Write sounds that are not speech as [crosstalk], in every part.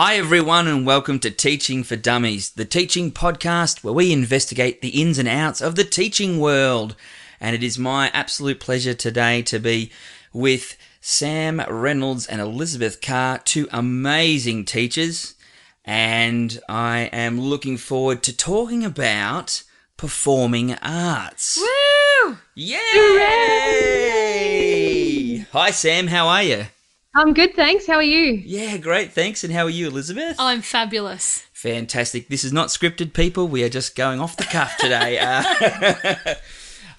Hi, everyone, and welcome to Teaching for Dummies, the teaching podcast where we investigate the ins and outs of the teaching world. And it is my absolute pleasure today to be with Sam Reynolds and Elizabeth Carr, two amazing teachers. And I am looking forward to talking about performing arts. Woo! Yay! Hi, Sam, how are you? I'm good, thanks. How are you? Yeah, great, thanks. And how are you, Elizabeth? I'm fabulous. Fantastic. This is not scripted, people. We are just going off the cuff today. [laughs] Uh,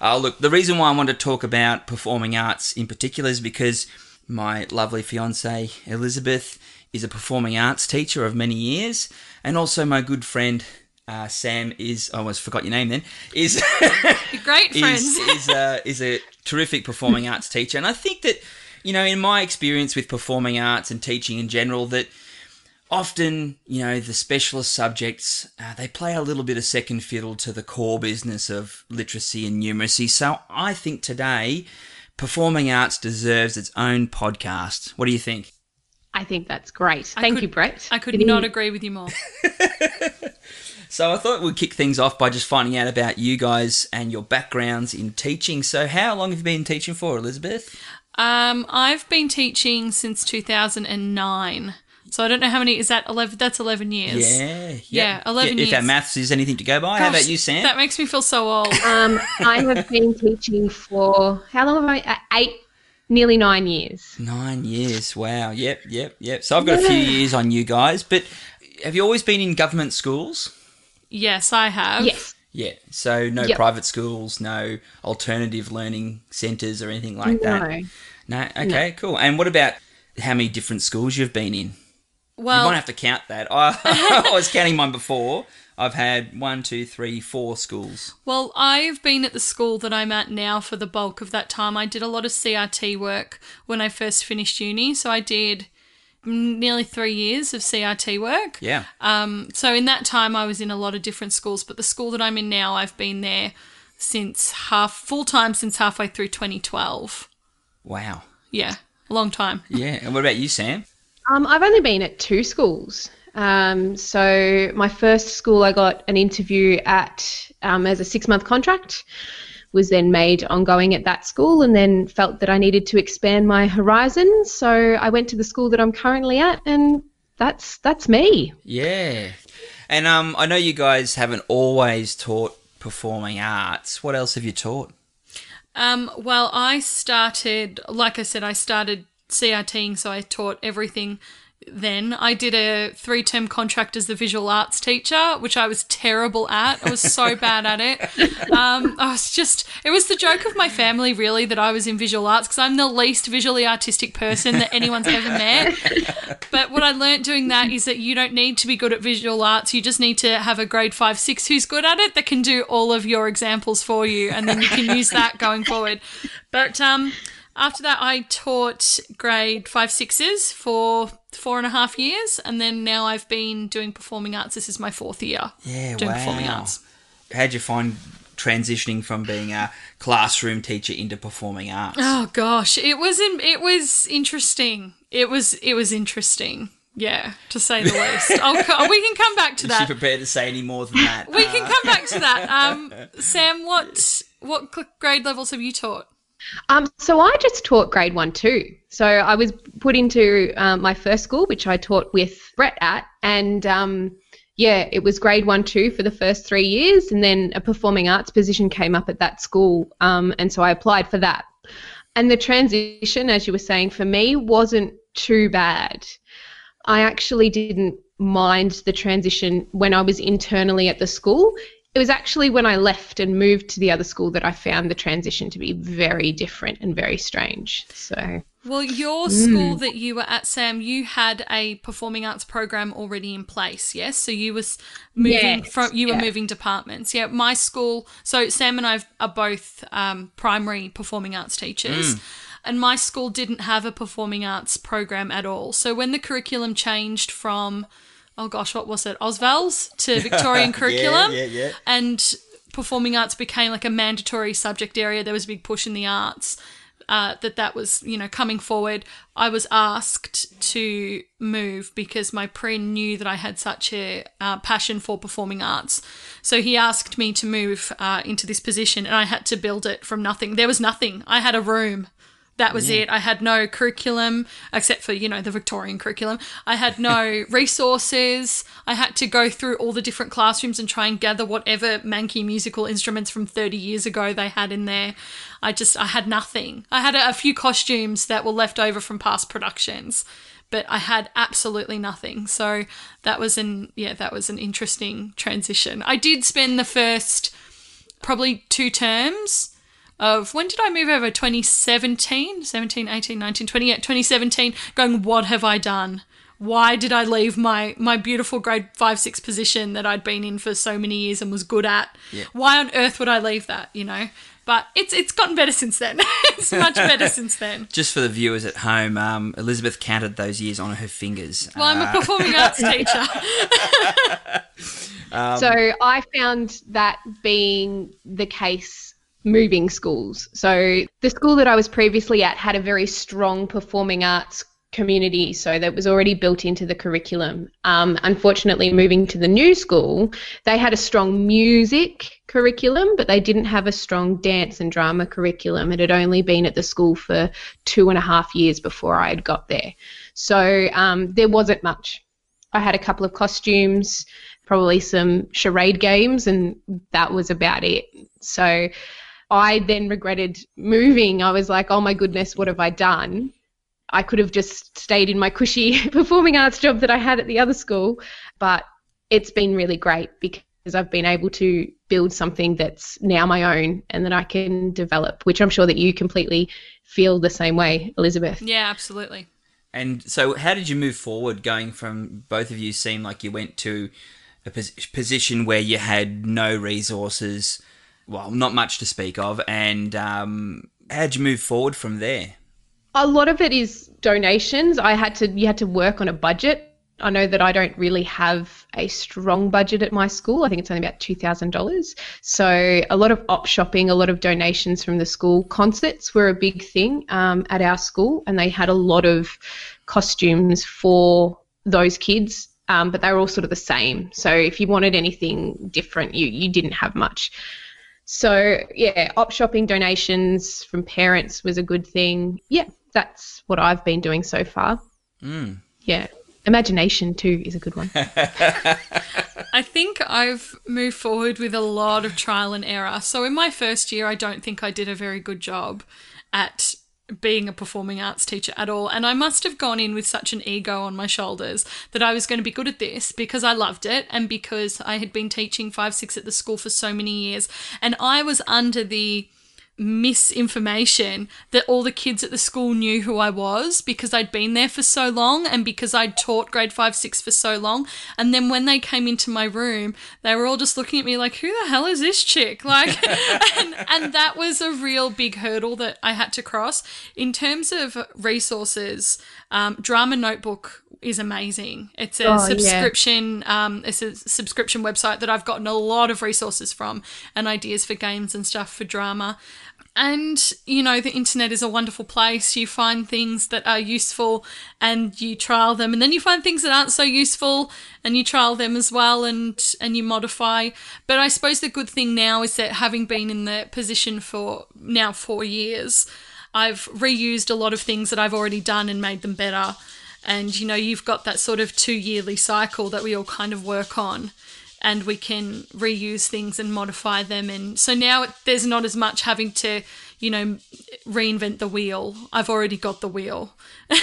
[laughs] uh, look, the reason why I want to talk about performing arts in particular is because my lovely fiance Elizabeth is a performing arts teacher of many years, and also my good friend uh, Sam is. I almost forgot your name. Then is [laughs] great friends. is is, uh, is a terrific performing arts teacher, and I think that you know, in my experience with performing arts and teaching in general, that often, you know, the specialist subjects, uh, they play a little bit of second fiddle to the core business of literacy and numeracy. So I think today, performing arts deserves its own podcast. What do you think? I think that's great. I Thank could- you, Brett. I could It not is- agree with you more. [laughs] [laughs] So I thought we'd kick things off by just finding out about you guys and your backgrounds in teaching. So how long have you been teaching for, Elizabeth? Um, I've been teaching since 2009. So I don't know how many is that 11 that's 11 years. Yeah, Yeah, 11 If our maths is anything to go by, how about you, Sam? That makes me feel so old. [laughs] Um, I have been teaching for how long have I? Uh, eight, nearly nine years. Nine years. Wow. Yep, yep, yep. So I've got a few years on you guys, but have you always been in government schools? yes, I have. Yes. Yeah. So no Yep. private schools, no alternative learning centres or anything like that. No. No. Okay. Cool. And what about how many different schools you've been in? Well, you might have to count that. I, [laughs] I was counting mine before. I've had one, two, three, four schools. well, I've been at the school that I'm at now for the bulk of that time. I did a lot of CRT work when I first finished uni, so I did nearly 3 years of CRT work. Yeah. Um, so in that time, I was in a lot of different schools, but the school that I'm in now, I've been there since half full time since halfway through 2012. Wow. Yeah, a long time. [laughs] Yeah. And what about you, Sam? Um, I've only been at two schools. Um, so my first school, I got an interview at um, as a six-month contract. Was then made ongoing at that school, and then felt that I needed to expand my horizons. So I went to the school that I'm currently at, and that's that's me. Yeah. And um, I know you guys haven't always taught performing arts. What else have you taught? Um, well, I started, like I said, I started CRTing, so I taught everything. Then I did a three-term contract as the visual arts teacher, which I was terrible at. I was so bad at it. [laughs] Um, I was just, it was the joke of my family, really, that I was in visual arts because I'm the least visually artistic person that anyone's ever met. But what I learnt doing that is that you don't need to be good at visual arts. You just need to have a grade five, six who's good at it that can do all of your examples for you, and then you can use that going forward. But um, after that, I taught grade five, sixes for four and a half years, and then now I've been doing performing arts. This is my fourth year Yeah, doing wow. performing arts. How'd you find transitioning from being a classroom teacher into performing arts? Oh gosh, it was in, it was interesting. It was it was interesting. Yeah, to say the least. I'll, we can come back to [laughs] Is she that. prepared to say any more than that? We can come back to that. [laughs] Um, Sam, what what grade levels have you taught? Um, so I just taught grade one, two. So I was put into um, my first school, which I taught with Brett at, and um, yeah, it was grade one, two for the first three years, and then a performing arts position came up at that school, um, and so I applied for that. And the transition, as you were saying, for me wasn't too bad. I actually didn't mind the transition when I was internally at the school. It was actually when I left and moved to the other school that I found the transition to be very different and very strange. So, Well, your school that you were at, Sam, you had a performing arts program already in place, yes? So you was moving Yes, from you were yeah. moving departments. Yeah, my school. So Sam and I are both um, primary performing arts teachers. Hmm. And my school didn't have a performing arts program at all. So when the curriculum changed from, oh gosh, what was it, AusVELS to [laughs] Victorian curriculum, yeah, yeah. and performing arts became like a mandatory subject area. There was a big push in the arts. Uh, that that was you know coming forward, I was asked to move because my pre knew that I had such a uh, passion for performing arts. So he asked me to move uh, into this position, and I had to build it from nothing. There was nothing. I had a room. That was it. I had no curriculum except for, you know, the Victorian curriculum. I had no [laughs] resources. I had to go through all the different classrooms and try and gather whatever manky musical instruments from 30 years ago they had in there. I just, I had nothing. I had a, a few costumes that were left over from past productions, but I had absolutely nothing. So that was an, yeah, that was an interesting transition. I did spend the first probably two terms of when did I move over? 2017, 17, 18, 19, 20, yeah, 2017, going, what have I done? Why did I leave my, my beautiful grade 5 6 position that I'd been in for so many years and was good at? Yeah. Why on earth would I leave that, you know? But it's it's gotten better since then. [laughs] it's much better [laughs] since then. Just for the viewers at home, um, Elizabeth counted those years on her fingers. Well, I'm a performing arts [laughs] teacher. so I found that being the case moving schools. So the school that I was previously at had a very strong performing arts community, so that was already built into the curriculum. Um, unfortunately, moving to the new school, they had a strong music curriculum, but they didn't have a strong dance and drama curriculum. It had only been at the school for two and a half years before I had got there. So um, there wasn't much. I had a couple of costumes, probably some charade games, and that was about it. So I then regretted moving. I was like, oh my goodness, what have I done? I could have just stayed in my cushy [laughs] performing arts job that I had at the other school, but it's been really great because I've been able to build something that's now my own and that I can develop, which I'm sure that you completely feel the same way, Elizabeth. yeah, absolutely. And so, how did you move forward going from both of you seem like you went to a pos- position where you had no resources, well, not much to speak of, and um, how'd you move forward from there? A lot of it is donations. I had to you had to work on a budget. I know that I don't really have a strong budget at my school. I think it's only about two thousand dollars. So a lot of op shopping, a lot of donations from the school. Concerts were a big thing um, at our school, and they had a lot of costumes for those kids. Um, but they were all sort of the same. So if you wanted anything different, you you didn't have much. So yeah, op shopping donations from parents was a good thing. Yeah, that's what I've been doing so far. Mm. Yeah. Imagination too is a good one. [laughs] I think I've moved forward with a lot of trial and error. So in my first year, I don't think I did a very good job at being a performing arts teacher at all. And I must have gone in with such an ego on my shoulders that I was going to be good at this because I loved it and because I had been teaching 5 6 at the school for so many years. And I was under the misinformation that all the kids at the school knew who I was because I'd been there for so long and because I'd taught grade 5 6 for so long. And then when they came into my room they were all just looking at me like who the hell is this chick? [laughs] Like and, and that was a real big hurdle that I had to cross. In terms of resources um, drama notebook is amazing. It's a Oh, yeah. subscription um, it's a subscription website that I've gotten a lot of resources from and ideas for games and stuff for drama and, you know, the internet is a wonderful place. You find things that are useful and you trial them. And then you find things that aren't so useful and you trial them as well and, and you modify. But I suppose the good thing now is that having been in the position for now four years, I've reused a lot of things that I've already done and made them better. And, you know, you've got that sort of two yearly cycle that we all kind of work on and we can reuse things and modify them. And so now it, there's not as much having to you know reinvent the wheel. I've already got the wheel.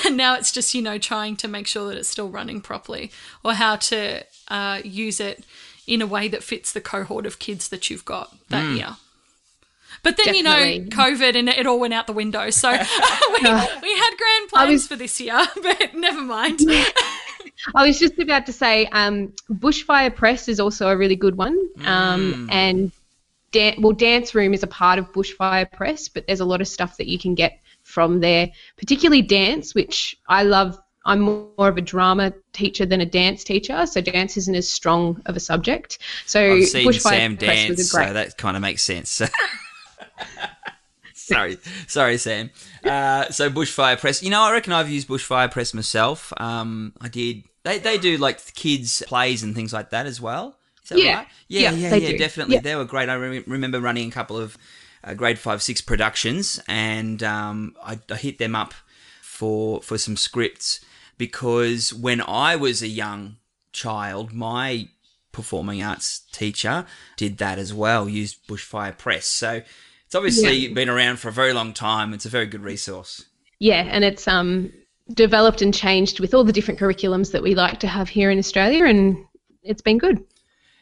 And [laughs] now it's just you know trying to make sure that it's still running properly or how to uh, use it in a way that fits the cohort of kids that you've got that year. But then you know covid and it all went out the window. So [laughs] we, [laughs] we had grand plans was- for this year but never mind I was just about to say, um, Bushfire Press is also a really good one, um, and dan- well, Dance Room is a part of Bushfire Press, but there's a lot of stuff that you can get from there, particularly dance, which I love. I'm more of a drama teacher than a dance teacher, so dance isn't as strong of a subject. So I've seen Bushfire Sam Press dance, great. so that kind of makes sense. [laughs] [laughs] sorry, sorry, Sam. Uh, so Bushfire Press. You know, I reckon I've used Bushfire Press myself. Um, I did. They they do like kids plays and things like that as well. Is that Yeah. right? Yeah, Yeah, yeah, yeah, do. definitely. Yeah. They were great. I re- remember running a couple of uh, grade five, six productions, and um, I, I hit them up for for some scripts because when I was a young child, my performing arts teacher did that as well, used Bushfire Press. So it's obviously been around for a very long time. It's a very good resource. Yeah, and it's um developed and changed with all the different curriculums that we like to have here in Australia, and it's been good.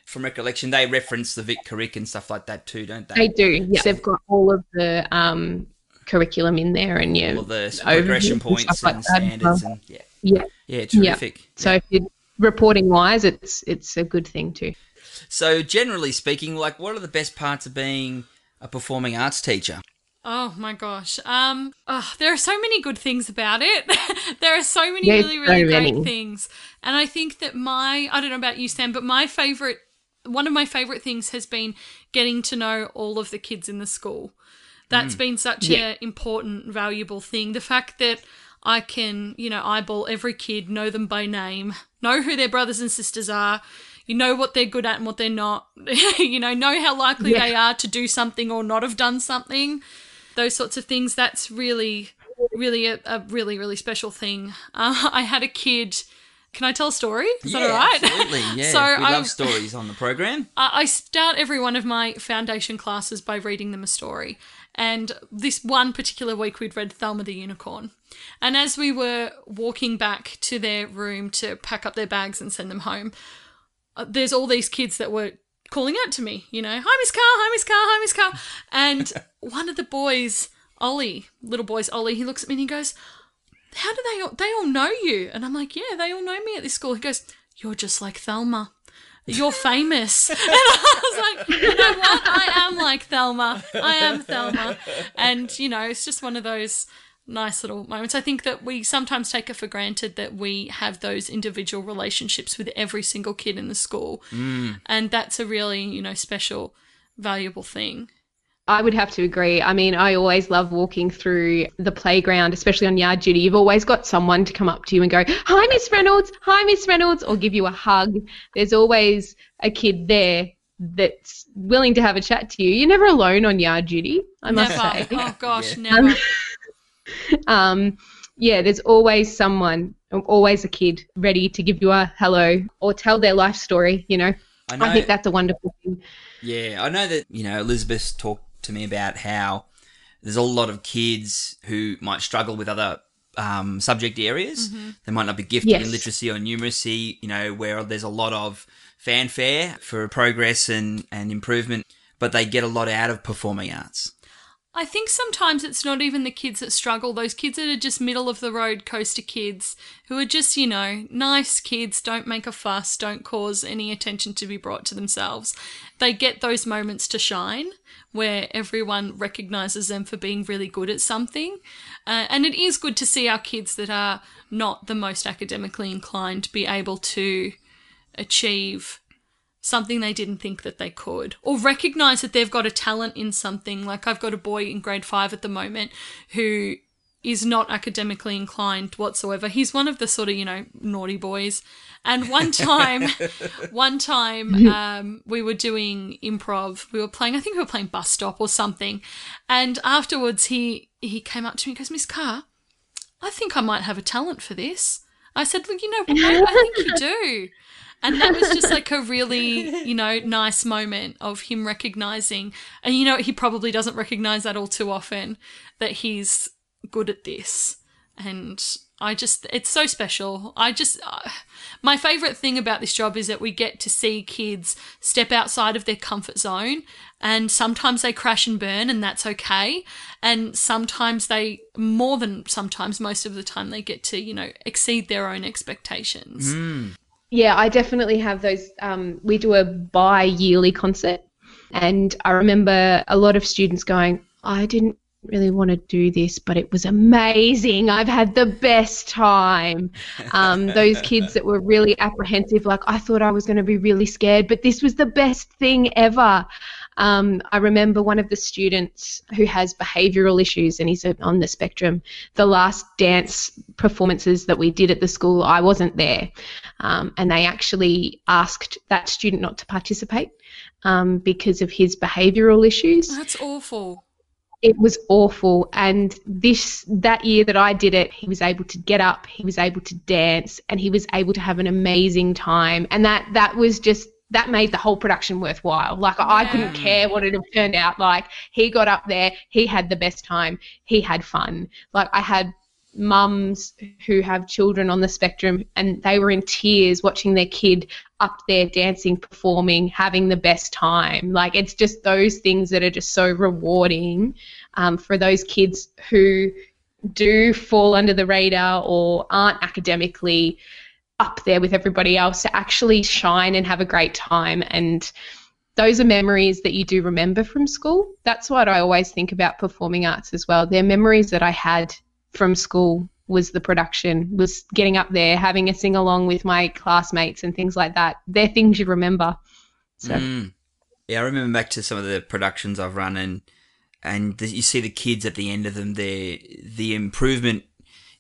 From recollection, they reference the Vic Curric and stuff like that too, don't they? They do. Yeah, they've got all of the um curriculum in there, and yeah, All the progression points like and that standards and yeah, yeah. yeah, terrific. So if you're reporting wise, it's it's a good thing too. So generally speaking, like, what are the best parts of being a performing arts teacher? Oh my gosh. Um oh, there are so many good things about it. [laughs] there are so many There's really really so great many. things. And I think that my I don't know about you Sam, but my favorite one of my favorite things has been getting to know all of the kids in the school. That's been such Yeah. a important valuable thing. The fact that I can, you know, eyeball every kid, know them by name, know who their brothers and sisters are, you know what they're good at and what they're not, [laughs] you know, know how likely Yeah. they are to do something or not have done something those sorts of things. That's really, really a, a really, really special thing. Uh, [laughs] I had a kid. Can I tell a story? Is that all right? absolutely. [laughs] Yeah, so we I, love stories on the program. I I start every one of my foundation classes by reading them a story. And this one particular week, we'd read Thelma the Unicorn. And as we were walking back to their room to pack up their bags and send them home, uh, there's all these kids that were calling out to me, you know, hi, Miss Carr, hi, Miss Carr, hi, Miss Carr. And [laughs] one of the boys, Ollie, little boy's Ollie, he looks at me and he goes, how do they all, they all know you? And I'm like, yeah, they all know me at this school. He goes, you're just like Thelma. You're famous. [laughs] And I was like, you know what? I am like Thelma. I am Thelma. And, you know, it's just one of those nice little moments. I think that we sometimes take it for granted that we have those individual relationships with every single kid in the school. Mm. And that's a really, you know, special, valuable thing. I would have to agree. I mean, I always love walking through the playground, especially on yard duty. You've always got someone to come up to you and go, Hi, Miss Reynolds. Hi, Miss Reynolds, or give you a hug. There's always a kid there that's willing to have a chat to you. You're never alone on yard duty, I must never. say. Oh, gosh, [laughs] Yeah. never. [laughs] Um, yeah, there's always someone, always a kid ready to give you a hello or tell their life story, you know. I know. I think that's a wonderful thing. Yeah, I know that, you know, Elizabeth talked to me about how there's a lot of kids who might struggle with other um, subject areas. They might not be gifted in literacy or numeracy, you know, where there's a lot of fanfare for progress and, and improvement, but they get a lot out of performing arts. I think sometimes it's not even the kids that struggle, those kids that are just middle of the road coaster kids who are just, you know, nice kids, don't make a fuss, don't cause any attention to be brought to themselves. They get those moments to shine where everyone recognizes them for being really good at something. Uh, and it is good to see our kids that are not the most academically inclined be able to achieve something they didn't think that they could or recognize that they've got a talent in something. Like i've got a boy in grade 5 at the moment who is not academically inclined whatsoever. He's one of the sort of you know naughty boys. And one time [laughs] one time um, we were doing improv. We were playing i think we were playing bus stop or something. And afterwards he he came up to me and goes miss carr i think i might have a talent for this. I said look you know what i think you [laughs] do and that was just like a [laughs] really, you know, nice moment of him recognizing, and you know, he probably doesn't recognize that all too often that he's good at this. And I just, it's so special. I just, uh, my favorite thing about this job is that we get to see kids step outside of their comfort zone. And sometimes they crash and burn, and that's okay. And sometimes they, more than sometimes, most of the time, they get to, you know, exceed their own expectations. Yeah, I definitely have those. Um, we do a bi yearly concert, and I remember a lot of students going, I didn't really want to do this, but it was amazing. I've had the best time. Um, [laughs] those kids that were really apprehensive, like, I thought I was going to be really scared, but this was the best thing ever. Um, I remember one of the students who has behavioural issues and he's on the spectrum. The last dance performances that we did at the school, I wasn't there. Um, and they actually asked that student not to participate um, because of his behavioural issues. That's awful it was awful and this that year that I did it he was able to get up he was able to dance and he was able to have an amazing time and that that was just that made the whole production worthwhile like yeah. I couldn't care what it had turned out like he got up there he had the best time he had fun like I had mums who have children on the spectrum and they were in tears watching their kid up there dancing, performing, having the best time. Like it's just those things that are just so rewarding um, for those kids who do fall under the radar or aren't academically up there with everybody else to actually shine and have a great time and those are memories that you do remember from school. That's what I always think about performing arts as well. They're memories that I had from school was the production, was getting up there, having a sing along with my classmates and things like that. They're things you remember. So. Mm. Yeah, I remember back to some of the productions I've run and and the, you see the kids at the end of them, their the improvement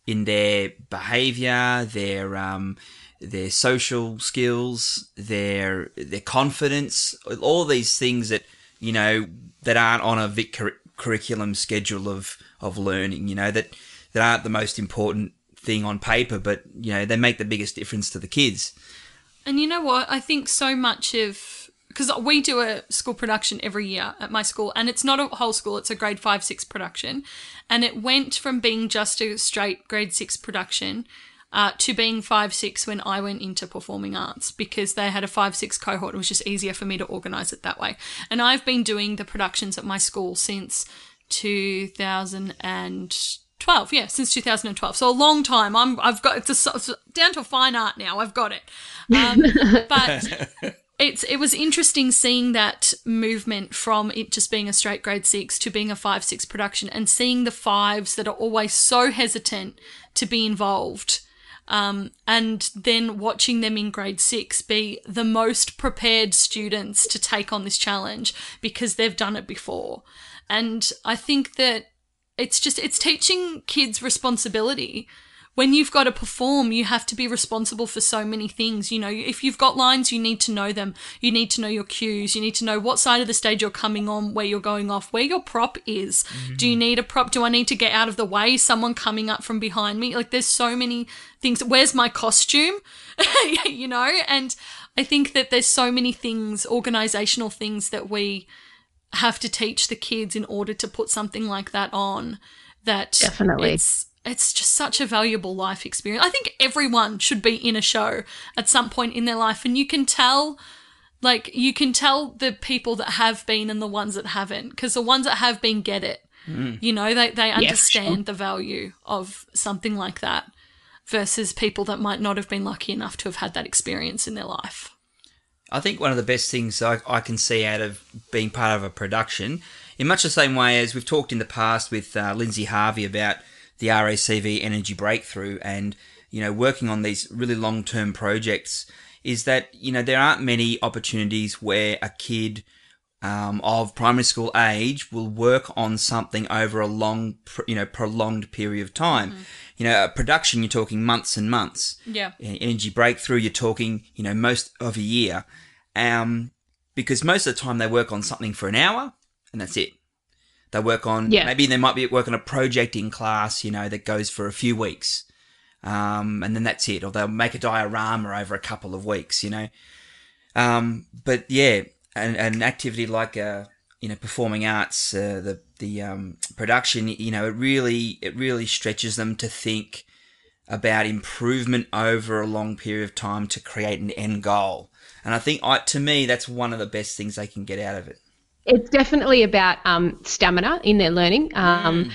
in their behaviour, their um, their social skills, their their confidence, all these things that you know that aren't on a Vic cur- curriculum schedule of of learning. You know that that aren't the most important thing on paper, but you know they make the biggest difference to the kids. And you know what? I think so much of because we do a school production every year at my school, and it's not a whole school; it's a grade five six production, and it went from being just a straight grade six production. Uh, to being five six when I went into performing arts because they had a five six cohort. It was just easier for me to organise it that way. And I've been doing the productions at my school since 2012. yeah since 2012 so a long time i'm i've got it's, a, down to fine art now i've got it um, [laughs] but [laughs] it's it was interesting seeing that movement from it just being a straight grade six to being a five six production and seeing the fives that are always so hesitant to be involved um, and then watching them in grade six be the most prepared students to take on this challenge because they've done it before. And i think that it's just it's teaching kids responsibility when you've got to perform, you have to be responsible for so many things. You know, if you've got lines, you need to know them. You need to know your cues. You need to know what side of the stage you're coming on, where you're going off, where your prop is. Mm-hmm. Do you need a prop? Do I need to get out of the way? Someone coming up from behind me? Like, there's so many things. Where's my costume? [laughs] you know, and I think that there's so many things, organizational things that we, have to teach the kids in order to put something like that on that definitely it's it's just such a valuable life experience. I think everyone should be in a show at some point in their life and you can tell like you can tell the people that have been and the ones that haven't because the ones that have been get it. Mm. You know, they they understand yes, sure. the value of something like that versus people that might not have been lucky enough to have had that experience in their life. I think one of the best things I, I, can see out of being part of a production, in much the same way as we've talked in the past with uh, Lindsay Harvey about the RACV Energy Breakthrough and you know working on these really long term projects, is that you know there aren't many opportunities where a kid um, of primary school age will work on something over a long, you know, prolonged period of time. Mm-hmm. You know, production, you're talking months and months. Yeah. Energy breakthrough, you're talking, you know, most of a year. Um, because most of the time they work on something for an hour and that's it. They work on, yeah. maybe they might be work on a project in class, you know, that goes for a few weeks. Um, and then that's it. Or they'll make a diorama over a couple of weeks, you know. Um, but yeah, an, an activity like uh, you know performing arts, uh, the the um, production, you know, it really it really stretches them to think about improvement over a long period of time to create an end goal. And I think, I, to me, that's one of the best things they can get out of it. It's definitely about um, stamina in their learning. Um, mm.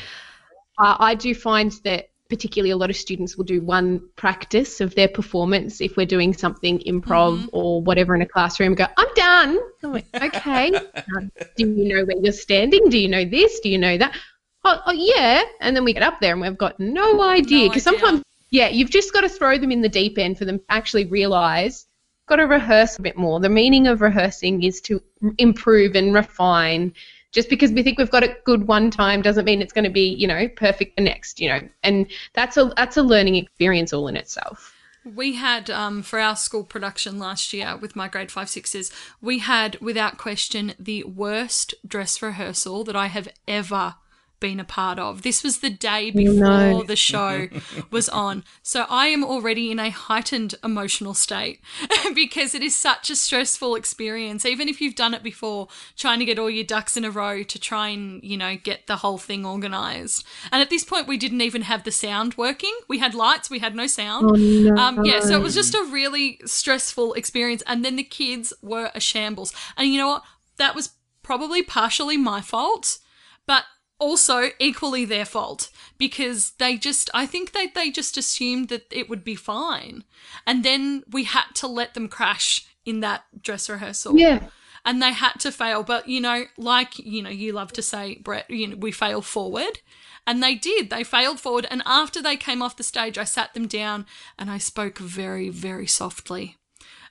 I, I do find that particularly a lot of students will do one practice of their performance if we're doing something improv mm-hmm. or whatever in a classroom go i'm done I'm like, [laughs] okay um, do you know where you're standing do you know this do you know that oh, oh yeah and then we get up there and we've got no idea because no sometimes yeah you've just got to throw them in the deep end for them to actually realize got to rehearse a bit more. The meaning of rehearsing is to improve and refine. Just because we think we've got it good one time doesn't mean it's going to be, you know, perfect the next, you know. And that's a that's a learning experience all in itself. We had um, for our school production last year with my grade five sixes, we had without question the worst dress rehearsal that I have ever been a part of. This was the day before No. the show was on. So I am already in a heightened emotional state [laughs] because it is such a stressful experience. Even if you've done it before, trying to get all your ducks in a row to try and, you know, get the whole thing organized. And at this point, we didn't even have the sound working. We had lights, we had no sound. Oh, no. Um, yeah, so it was just a really stressful experience. And then the kids were a shambles. And you know what? That was probably partially my fault, but also equally their fault because they just, I think they, they just assumed that it would be fine. And then we had to let them crash in that dress rehearsal Yeah. and they had to fail. But you know, like you know, you love to say, Brett, you know, we fail forward. And they did. They failed forward. And after they came off the stage, I sat them down and I spoke very, very softly.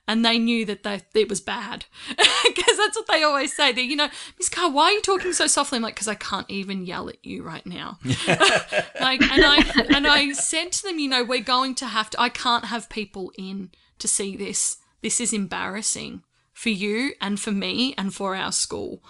And they knew that they, it was bad. [laughs] Because that's what they always say. They, you know, Miss Carr, why are you talking so softly? I'm like, because I can't even yell at you right now. [laughs] like, and I, and I said to them, you know, we're going to have to, I can't have people in to see this. This is embarrassing for you and for me and for our school.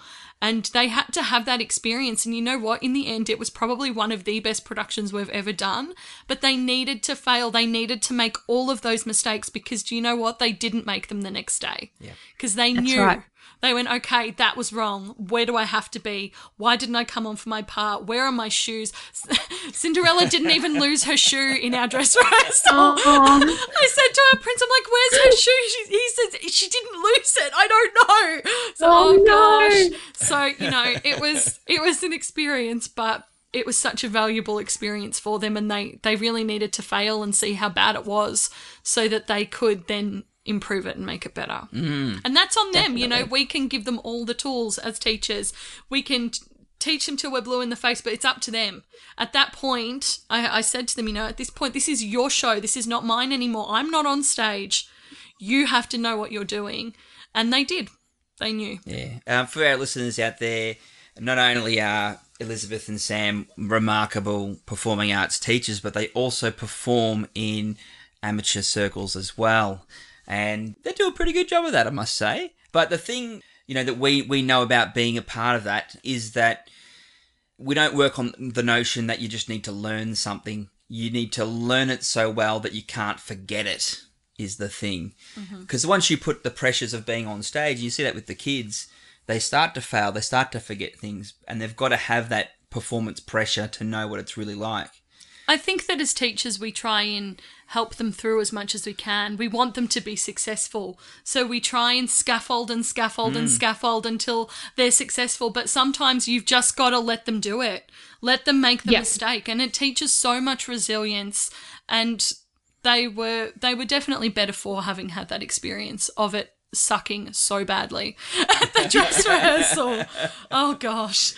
And they had to have that experience. And you know what? In the end, it was probably one of the best productions we've ever done. But they needed to fail. They needed to make all of those mistakes because do you know what? They didn't make them the next day. Yeah. Because they knew. right. They went, okay, that was wrong. Where do I have to be? Why didn't I come on for my part? Where are my shoes? [laughs] Cinderella didn't even [laughs] lose her shoe in our dress rehearsal. Oh, [laughs] I said to her prince, I'm like, where's her shoe? She, he says she didn't lose it. I don't know. So Oh, oh, no. gosh. So you know, it was it was an experience, but it was such a valuable experience for them, and they they really needed to fail and see how bad it was, so that they could then improve it and make it better. Mm, and that's on them. You know, we can give them all the tools as teachers. We can. T- Teach them till we're blue in the face, but it's up to them. At that point, I, I said to them, you know, at this point, this is your show. This is not mine anymore. I'm not on stage. You have to know what you're doing. And they did. They knew. Yeah. Um, for our listeners out there, not only are Elizabeth and Sam remarkable performing arts teachers, but they also perform in amateur circles as well. And they do a pretty good job of that, I must say. But the thing, you know, that we, we know about being a part of that is that we don't work on the notion that you just need to learn something. You need to learn it so well that you can't forget it, is the thing. Mm-hmm. Because once you put the pressures of being on stage, you see that with the kids, they start to fail, they start to forget things, and they've got to have that performance pressure to know what it's really like. I think that as teachers, we try and help them through as much as we can. We want them to be successful. So we try and scaffold and scaffold and mm. scaffold until they're successful. But sometimes you've just got to let them do it. Let them make the Yeah. mistake. And it teaches so much resilience. And they were they were definitely better for having had that experience of it sucking so badly [laughs] at the dress rehearsal. Oh gosh.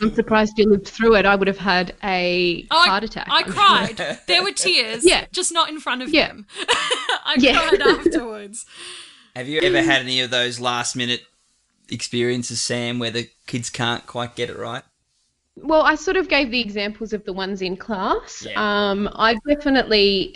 I'm surprised you lived through it. I would have had a Oh, heart attack. I I'm cried. There were tears. Yeah. Just not in front of Yeah. him. [laughs] I Yeah. cried afterwards. Have you ever had any of those last minute experiences, Sam, where the kids can't quite get it right? Well, I sort of gave the examples of the ones in class. Yeah. Um, I definitely,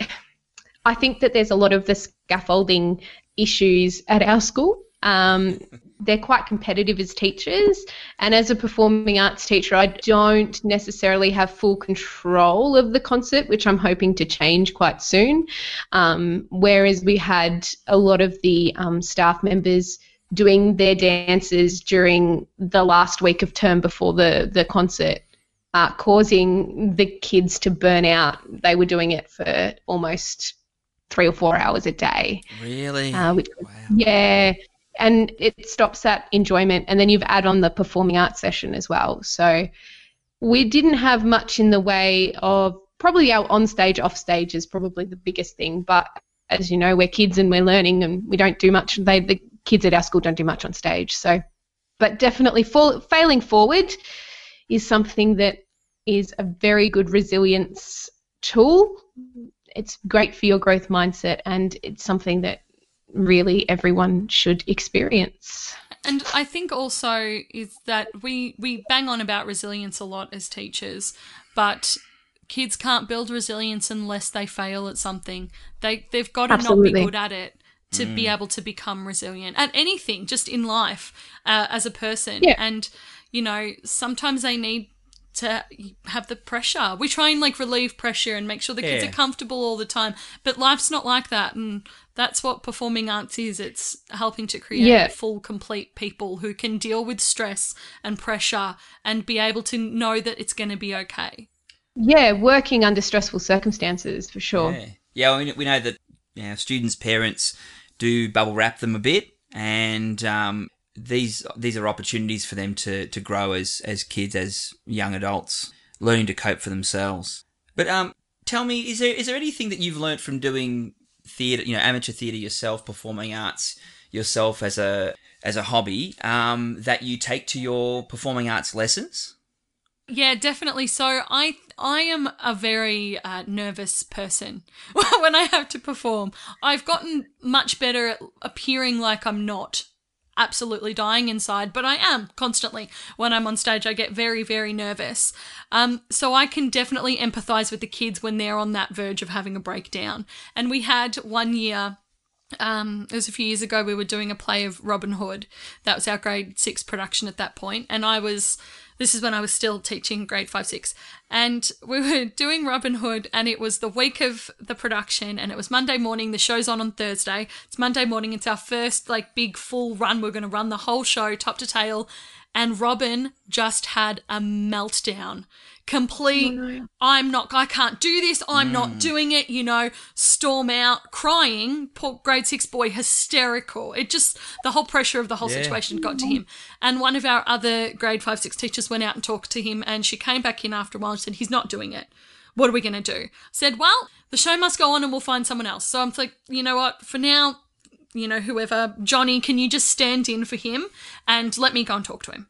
I think that there's a lot of the scaffolding issues at our school. Um, [laughs] they're quite competitive as teachers, and as a performing arts teacher, I don't necessarily have full control of the concert, which I'm hoping to change quite soon. Um, whereas we had a lot of the um, staff members doing their dances during the last week of term before the, the concert, uh, causing the kids to burn out. They were doing it for almost three or four hours a day. Really? Uh, which, wow. yeah, and it stops that enjoyment. And then you've add on the performing arts session as well. So we didn't have much in the way of probably our on stage, off stage is probably the biggest thing. But as you know, we're kids and we're learning, and we don't do much. They the kids at our school don't do much on stage. So, but definitely fall, failing forward is something that is a very good resilience tool. It's great for your growth mindset, and it's something that really everyone should experience. And I think also is that we we bang on about resilience a lot as teachers, but kids can't build resilience unless they fail at something. They they've got to Absolutely. not be good at it to be able to become resilient at anything, just in life uh, as a person. Yeah. And you know, sometimes they need to have the pressure. We try and like relieve pressure and make sure the kids Yeah. are comfortable all the time, but life's not like that, and that's what performing arts is. It's helping to create Yeah. full, complete people who can deal with stress and pressure and be able to know that it's going to be okay. Yeah, working under stressful circumstances for sure. Yeah, yeah. We, we know that you know, students' parents do bubble wrap them a bit, and um, these these are opportunities for them to, to grow as as kids, as young adults, learning to cope for themselves. But um, tell me, is there is there anything that you've learnt from doing theatre, you know, amateur theatre yourself, performing arts yourself as a as a hobby, um, that you take to your performing arts lessons? Yeah, definitely. So I I am a very uh, nervous person [laughs] when I have to perform. I've gotten much better at appearing like I'm not absolutely dying inside, but I am constantly. When I'm on stage, I get very, very nervous. Um, so I can definitely empathize with the kids when they're on that verge of having a breakdown. And we had one year um, it was a few years ago. We were doing a play of Robin Hood. That was our grade six production at that point, and I was. This is when I was still teaching grade five, six, and we were [laughs] doing Robin Hood, and it was the week of the production, and it was Monday morning. The show's on on Thursday. It's Monday morning. It's our first like big full run. We're going to run the whole show top to tail, and Robin just had a meltdown. Complete. Oh, I'm not. I can't do this. I'm not mm. doing it. You know, storm out, crying. Poor grade six boy, hysterical. It just the whole pressure of the whole Yeah. situation got to him. And one of our other grade five six teachers went out and talked to him, and she came back in after a while and said, "He's not doing it. What are we going to do?" I said, "Well, the show must go on, and we'll find someone else." So I'm like, you know what? For now, you know, whoever Johnny, can you just stand in for him and let me go and talk to him?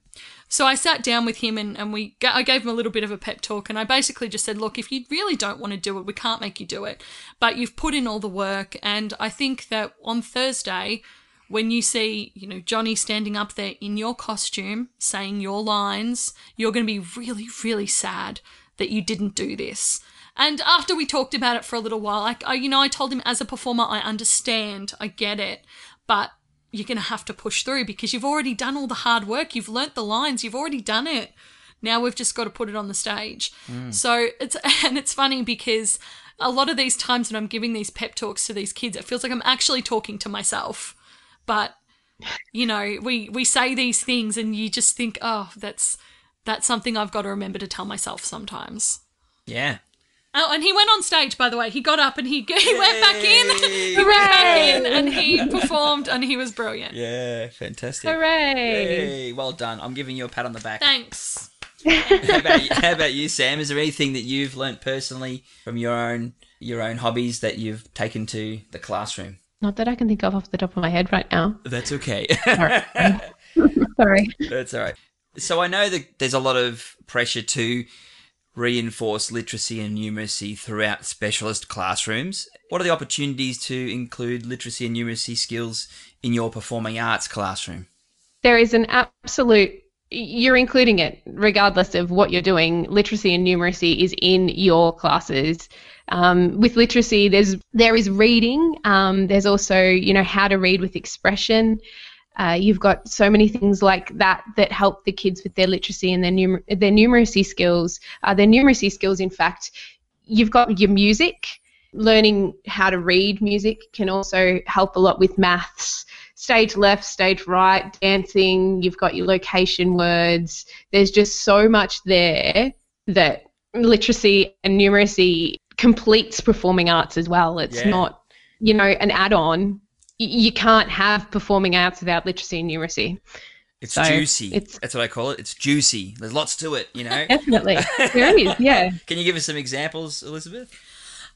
So I sat down with him and, and we I gave him a little bit of a pep talk and I basically just said, look, if you really don't want to do it, we can't make you do it. But you've put in all the work and I think that on Thursday, when you see, you know, Johnny standing up there in your costume saying your lines, you're going to be really, really sad that you didn't do this. And after we talked about it for a little while, I, I you know, I told him as a performer, I understand, I get it, but you're going to have to push through because you've already done all the hard work. You've learnt the lines. You've already done it. Now we've just got to put it on the stage. Mm. So it's, [laughs] and it's funny because a lot of these times when I'm giving these pep talks to these kids, it feels like I'm actually talking to myself. But, you know, we, we say these things and you just think, oh, that's, that's something I've got to remember to tell myself sometimes. Yeah. Oh, and he went on stage, by the way. He got up and he, [laughs] he went back in. Yay! He went back in and he performed and he was brilliant. Yeah, fantastic. Hooray! Hey, well done. I'm giving you a pat on the back. Thanks. how, about you, how about you, Sam? Is there anything that you've learnt personally from your own your own hobbies that you've taken to the classroom? Not that I can think of off the top of my head right now. That's okay. Sorry. [laughs] [laughs] That's all right. So I know that there's a lot of pressure to reinforce literacy and numeracy throughout specialist classrooms. What are the opportunities to include literacy and numeracy skills in your performing arts classroom? There is an absolute you're including it regardless of what you're doing. Literacy and numeracy is in your classes. Um, with literacy, there's there is reading. Um, there's also you know how to read with expression. Uh, you've got so many things like that that help the kids with their literacy and their numer- their numeracy skills. Uh, their numeracy skills, in fact, you've got your music. Learning how to read music can also help a lot with maths stage left, stage right, dancing, you've got your location words. There's just so much there that literacy and numeracy completes performing arts as well. It's Yeah. not, you know, an add on. You can't have performing arts without literacy and numeracy. It's So, juicy. it's- That's what I call it. It's juicy. There's lots to it, you know. Definitely. there is, [laughs] yeah. Can you give us some examples, Elizabeth?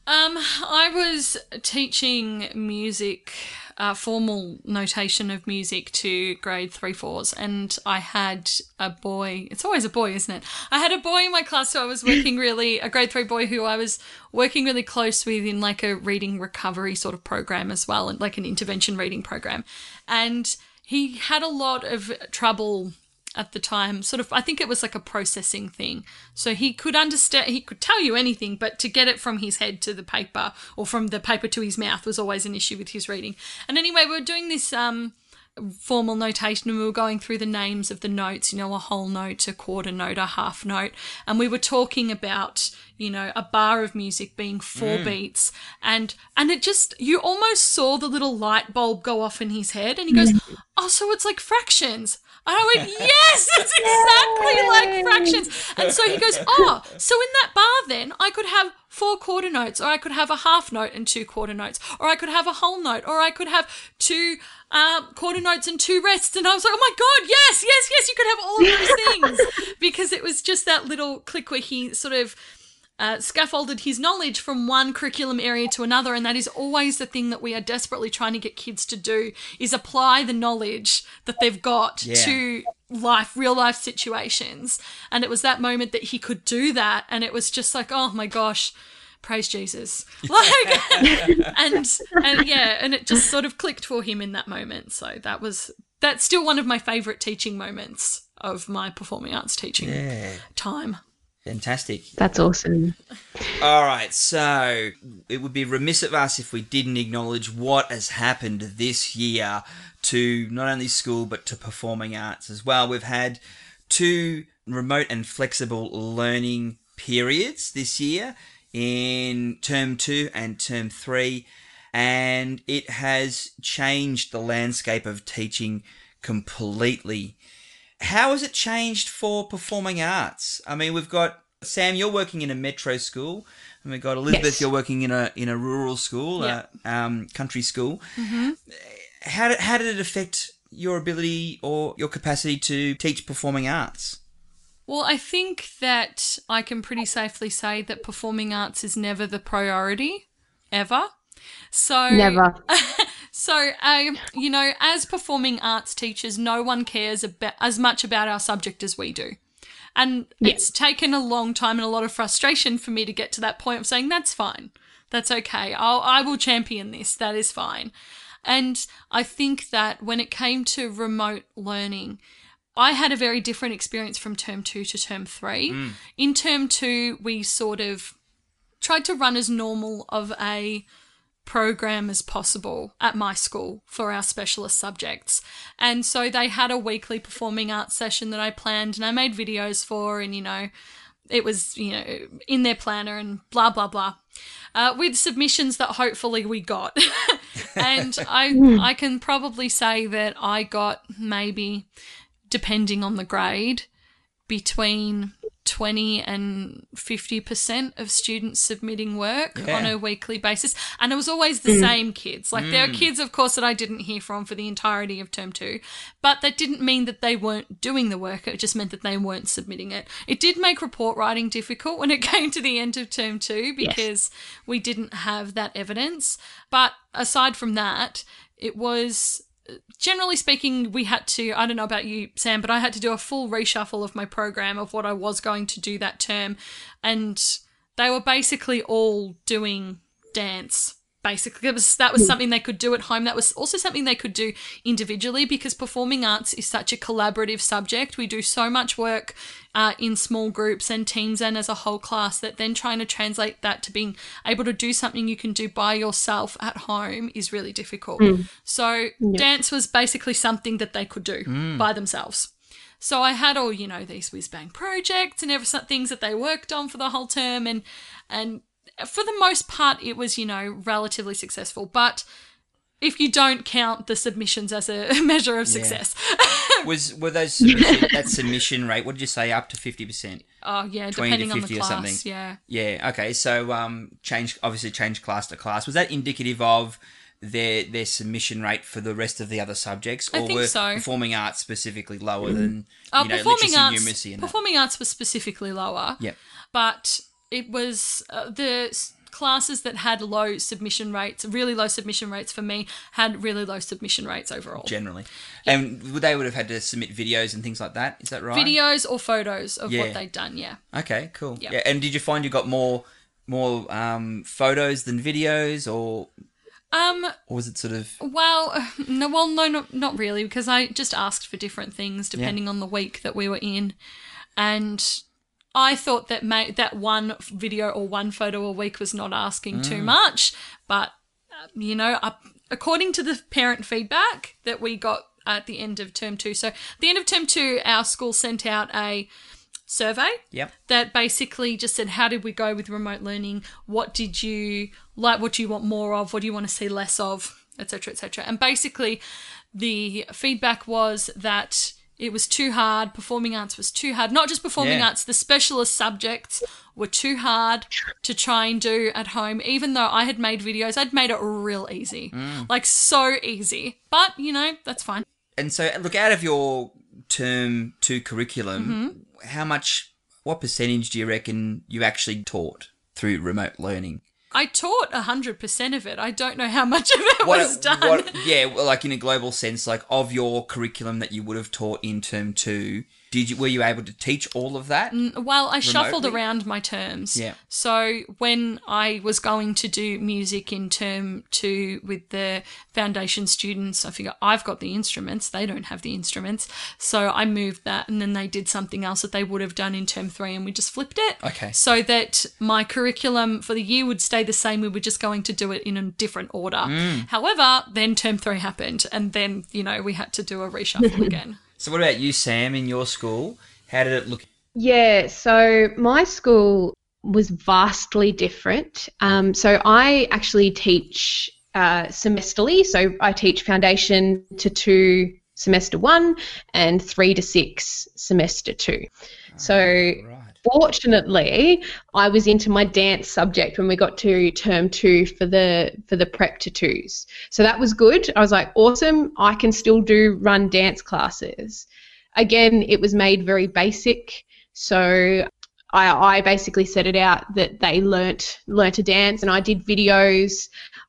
Um, I was teaching music uh, formal notation of music to grade three fours, and I had a boy. It's always a boy, isn't it? I had a boy in my class who I was working [laughs] really a grade three boy who I was working really close with in like a reading recovery sort of program as well, and like an intervention reading program, and he had a lot of trouble at the time sort of i think it was like a processing thing. So he could understand he could tell you anything but to get it from his head to the paper or from the paper to his mouth was always an issue with his reading. And anyway we were doing this um formal notation and we were going through the names of the notes you know a whole note a quarter note a half note. And we were talking about you know a bar of music being four beats. And and it just you almost saw the little light bulb go off in his head and he goes oh so it's like fractions I went, yes, it's exactly like fractions. And so he goes, oh, so in that bar then I could have four quarter notes, or I could have a half note and two quarter notes, or I could have a whole note, or I could have two um, quarter notes and two rests. And I was like, oh my God, yes, yes, yes, you could have all of those things. [laughs] because it was just that little click where he sort of uh, scaffolded his knowledge from one curriculum area to another and that is always the thing that we are desperately trying to get kids to do is apply the knowledge that they've got Yeah. to life real life situations and it was that moment that he could do that and it was just like oh my gosh praise jesus [laughs] like and and yeah and it just sort of clicked for him in that moment so that was that's still one of my favorite teaching moments of my performing arts teaching Yeah. time Fantastic. That's awesome. All right, so it would be remiss of us if we didn't acknowledge what has happened this year to not only school but to performing arts as well. We've had two remote and flexible learning periods this year in term two and term three, and it has changed the landscape of teaching completely. How has it changed for performing arts? I mean, we've got Sam. You're working in a metro school, and we've got Elizabeth. Yes. You're working in a in a rural school, Yeah. a um, country school. How did how did it affect your ability or your capacity to teach performing arts? Well, I think that I can pretty safely say that performing arts is never the priority, ever. So Never. [laughs] So, um, you know, as performing arts teachers, no one cares about, as much about our subject as we do. And it's taken a long time and a lot of frustration for me to get to that point of saying, that's fine. That's okay. I'll, I will champion this. That is fine. And I think that when it came to remote learning, I had a very different experience from term two to term three. In term two, we sort of tried to run as normal of a program as possible at my school for our specialist subjects. And so they had a weekly performing arts session that I planned and I made videos for, and you know, it was, you know, in their planner and blah, blah, blah. Uh, with submissions that hopefully we got. [laughs] and I, I can probably say that I got maybe, depending on the grade, between 20 and 50% of students submitting work Yeah. on a weekly basis. And it was always the mm. same kids. Like, there are mm. kids, of course, that I didn't hear from for the entirety of term two, but that didn't mean that they weren't doing the work. It just meant that they weren't submitting it. It did make report writing difficult when it [laughs] came to the end of term two because we didn't have that evidence. But aside from that, it was generally speaking, we had to, I don't know about you, Sam, but I had to do a full reshuffle of my program of what I was going to do that term. And they were basically all doing dance. Basically, it was, that was hmm. something they could do at home. That was also something they could do individually because performing arts is such a collaborative subject. We do so much work uh, in small groups and teams and as a whole class that then trying to translate that to being able to do something you can do by yourself at home is really difficult. Hmm. So dance was basically something that they could do hmm. by themselves. So I had all, you know, these whiz bang projects and every things that they worked on for the whole term and and for the most part it was, you know, relatively successful. But if you don't count the submissions as a [laughs] measure of success. [laughs] Was were those [laughs] that submission rate? What did you say? Up to fifty percent. oh yeah, 20 to depending on the 50 or something. Yeah. Yeah. Okay. So um, change obviously change class to class. Was that indicative of their their submission rate for the rest of the other subjects, or were so. performing arts specifically lower than Uh, know performing arts and that? performing arts was specifically lower. Yep. but it was uh, the classes that had low submission rates, really low submission rates for me, had really low submission rates overall. generally. And they would have had to submit videos and things like that? Is that right? Videos or photos of Yeah. what they'd done, yeah. Okay, cool. Yeah. Yeah. And did you find you got more more um, photos than videos, or Um, or was it sort of Well, [laughs] no, well, no, not, not really, because I just asked for different things depending on the week that we were in, and I thought that ma- that one video or one photo a week was not asking too much, but uh, you know, uh, according to the parent feedback that we got at the end of term two, so at the end of term two, our school sent out a survey Yep. that basically just said how did we go with remote learning? What did you like? What do you want more of? What do you want to see less of? etc etc and basically the feedback was that it was too hard. Performing arts was too hard. Not just performing Yeah. arts the specialist subjects were too hard to try and do at home even though i had made videos. I'd made it real easy. Like so easy. But you know that's fine. And so, look, out of your term two curriculum, Mm-hmm. how much, what percentage do you reckon you actually taught through remote learning? I taught 100% of it. I don't know how much of it was done. what- yeah, well, like in a global sense, like of your curriculum that you would have taught in term two, did you were you able to teach all of that? Well, I shuffled around my terms. Yeah. So when I was going to do music in term two with the foundation students, I figure I've got the instruments. They don't have the instruments. So I moved that and then they did something else that they would have done in term three and we just flipped it. Okay. So that my curriculum for the year would stay the same. We were just going to do it in a different order. Mm. However, then term three happened and then, you know, we had to do a reshuffle [laughs] again. So, what about you, Sam, in your school? How did it look? Yeah, so my school was vastly different. Um, so I actually teach uh, semesterly. So I teach foundation to two semester one and three to six semester two. So Right. Fortunately, I was into my dance subject when we got to term two for the for the prep to twos. So that was good. I was like, awesome. I can still do run dance classes. Again, it was made very basic. So I, I basically set it out that they learnt learnt to dance, and I did videos.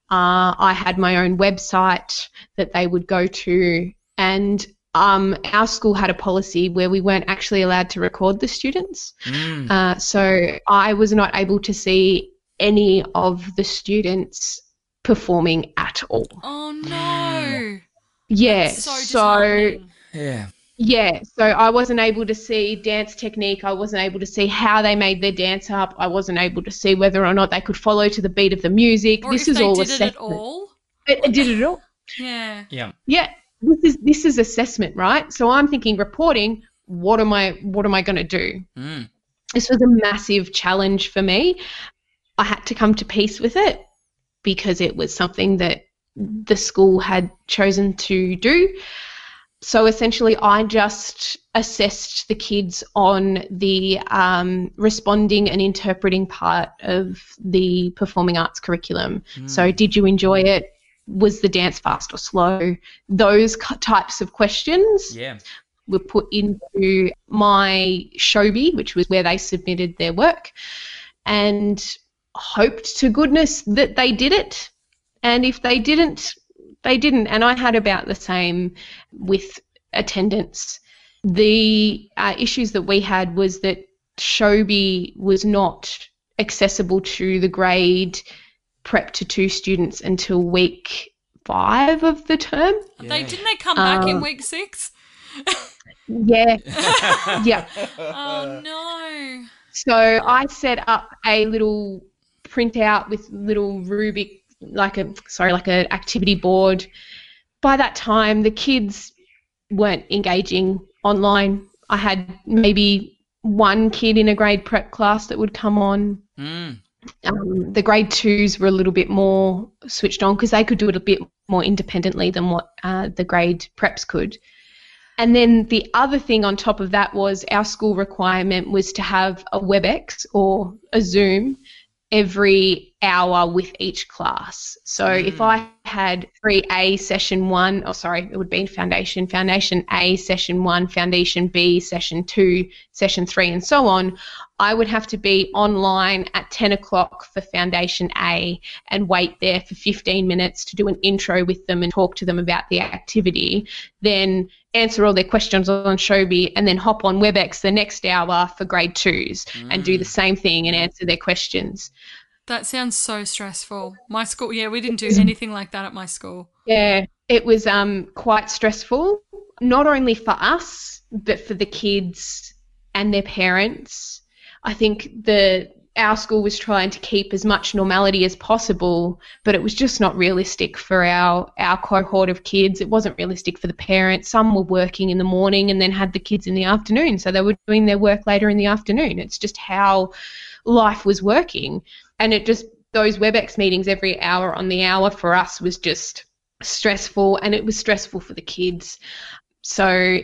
Uh, I had my own website that they would go to, and um, our school had a policy where we weren't actually allowed to record the students. Mm. Uh, so I was not able to see any of the students performing at all. Oh no. Yeah, So so. Yeah. yeah, so I wasn't able to see dance technique. I wasn't able to see how they made their dance up. I wasn't able to see whether or not they could follow to the beat of the music. Or this if is they all did it assessment. at all. It, it did it all. Yeah. Yeah. Yeah, this is this is assessment, right? So I'm thinking reporting. What am I? What am I going to do? Mm. This was a massive challenge for me. I had to come to peace with it because it was something that the school had chosen to do. So essentially, I just assessed the kids on the um, responding and interpreting part of the performing arts curriculum. So, did you enjoy it? Was the dance fast or slow? Those types of questions Yeah. were put into my Showbie, which was where they submitted their work, and hoped to goodness that they did it. And if they didn't, they didn't. And I had about the same with attendance. The uh, issues that we had was that Showbie was not accessible to the grade prep to two students until week five of the term. They didn't they come back in Um, week six? Yeah, [laughs] yeah. Oh no. So I set up a little printout with little rubric, like a sorry, like an activity board. By that time, the kids weren't engaging online. I had maybe one kid in a grade prep class that would come on. Mm. Um, the grade twos were a little bit more switched on because they could do it a bit more independently than what uh, the grade preps could. And then the other thing on top of that was our school requirement was to have a WebEx or a Zoom every hour with each class. So if mm. I had 3A session one, or sorry, it would be foundation, foundation A session one, foundation B session two, session three, and so on, I would have to be online at 10 o'clock for foundation A and wait there for 15 minutes to do an intro with them and talk to them about the activity. Then answer all their questions on Showbie and then hop on WebEx the next hour for grade twos and do the mm. same thing and answer their questions. That sounds so stressful. My school, yeah, we didn't do anything like that at my school. Yeah, it was um, quite stressful, not only for us, but for the kids and their parents. I think the our school was trying to keep as much normality as possible, but it was just not realistic for our our cohort of kids. It wasn't realistic for the parents. Some were working in the morning and then had the kids in the afternoon, so they were doing their work later in the afternoon. It's just how life was working, and it just those WebEx meetings every hour on the hour for us was just stressful, and it was stressful for the kids. So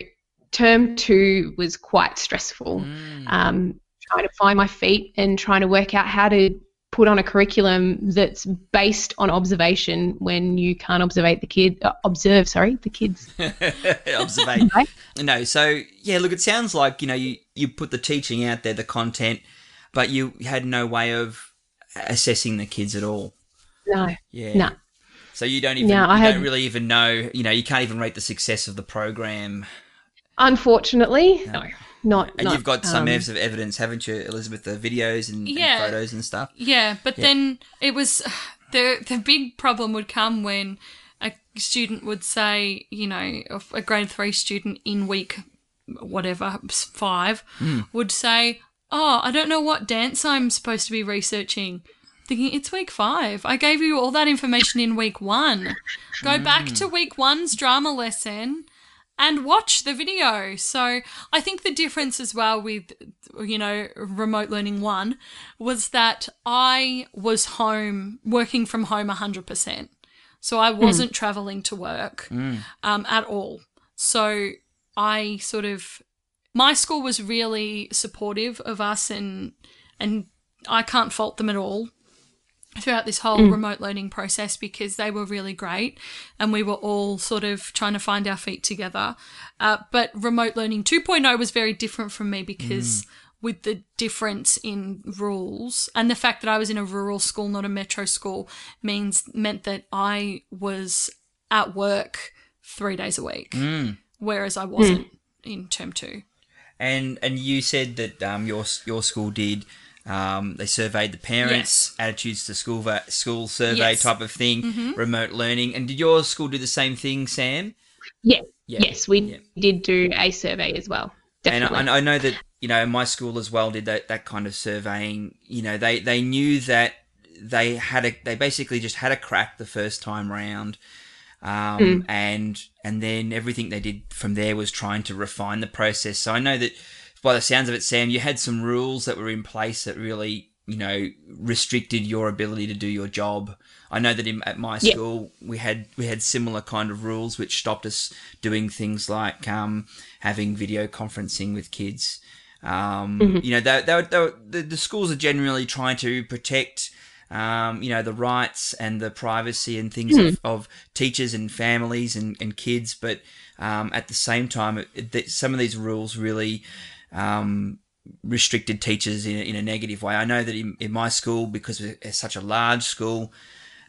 term two was quite stressful. Mm. Um, trying to find my feet and trying to work out how to put on a curriculum that's based on observation when you can't observe the kid uh, observe sorry the kids. [laughs] Right? No, so yeah, look, it sounds like you know you you put the teaching out there, the content, but you had no way of assessing the kids at all. no Yeah. no So you don't even No, I you had- don't really even know. You know, you can't even rate the success of the program. unfortunately no not And not, you've got some um, evidence of evidence, haven't you, Elizabeth? The videos and, and Yeah. photos and stuff. Yeah, but then it was [sighs] the the big problem would come when a student would say, you know, a grade three student in week whatever five would say, "Oh, I don't know what dance I'm supposed to be researching." Thinking it's week five. I gave you all that information in week one. Go hmm. back to week one's drama lesson and watch the video. So I think the difference as well with, you know, remote learning one was that I was home, working from home 100%. So I hmm. wasn't traveling to work hmm. um, at all. So I sort of, my school was really supportive of us and, and I can't fault them at all throughout this whole mm. remote learning process because they were really great and we were all sort of trying to find our feet together. Uh, but remote learning 2.0 was very different from me because mm. with the difference in rules and the fact that I was in a rural school, not a metro school, means meant that I was at work three days a week, mm. whereas I wasn't hmm. in term two. And and you said that um, your your school did. Um, they surveyed the parents' Yes. attitudes to school va- school survey Yes. type of thing, remote learning. And did your school do the same thing, Sam? yeah, Yeah. yes we Yeah. did do a survey as well definitely And I, I know that you know my school as well did that, that kind of surveying. You know, they they knew that they had a they basically just had a crack the first time round, um, and and then everything they did from there was trying to refine the process. So I know that by the sounds of it, Sam, you had some rules that were in place that really you know restricted your ability to do your job. I know that in, at my Yeah. school we had we had similar kind of rules which stopped us doing things like um, having video conferencing with kids. Um, You know, they, they, they, the, the schools are generally trying to protect, um, you know, the rights and the privacy and things of, of teachers and families and, and kids, but um, at the same time, it, some of these rules really um, restricted teachers in, a- in a negative way. I know that in, in my school, because it's such a large school,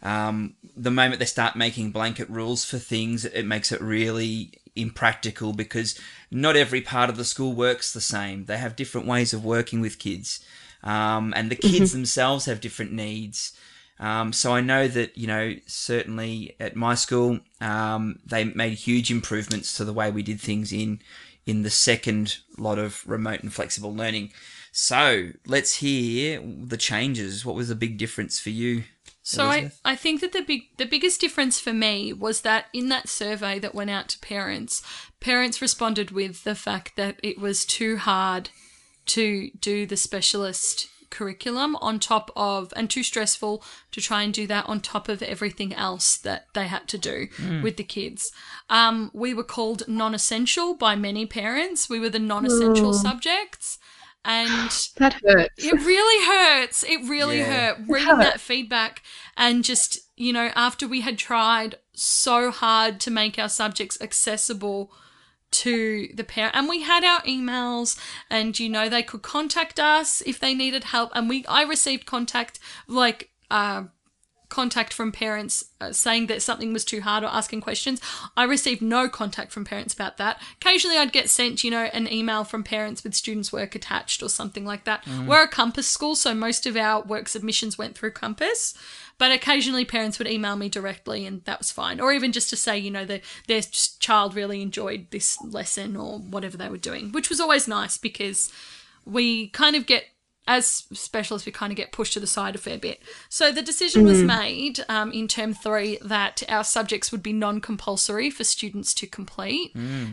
um, the moment they start making blanket rules for things, it makes it really impractical because not every part of the school works the same. They have different ways of working with kids, um, and the kids themselves have different needs. Um, so I know that you know certainly at my school um, they made huge improvements to the way we did things in in the second lot of remote and flexible learning. So let's hear the changes. What was the big difference for you? So I, I think that the big the biggest difference for me was that in that survey that went out to parents, parents responded with the fact that it was too hard to do the specialist curriculum on top of and too stressful to try and do that on top of everything else that they had to do with the kids. Um, we were called non-essential by many parents. We were the non-essential subjects. And [gasps] That hurts. it really hurts. It really Yeah. hurt reading that feedback and just, you know, after we had tried so hard to make our subjects accessible to the parent and we had our emails and you know they could contact us if they needed help and we I received contact like uh contact from parents uh, saying that something was too hard or asking questions. I received no contact from parents about that. Occasionally I'd get sent, you know, an email from parents with students' work attached or something like that. We're a Compass school, so most of our work submissions went through Compass. But occasionally parents would email me directly and that was fine. Or even just to say, you know, that their child really enjoyed this lesson or whatever they were doing, which was always nice because we kind of get as specialists, we kind of get pushed to the side a fair bit. So the decision was made um, in term three that our subjects would be non-compulsory for students to complete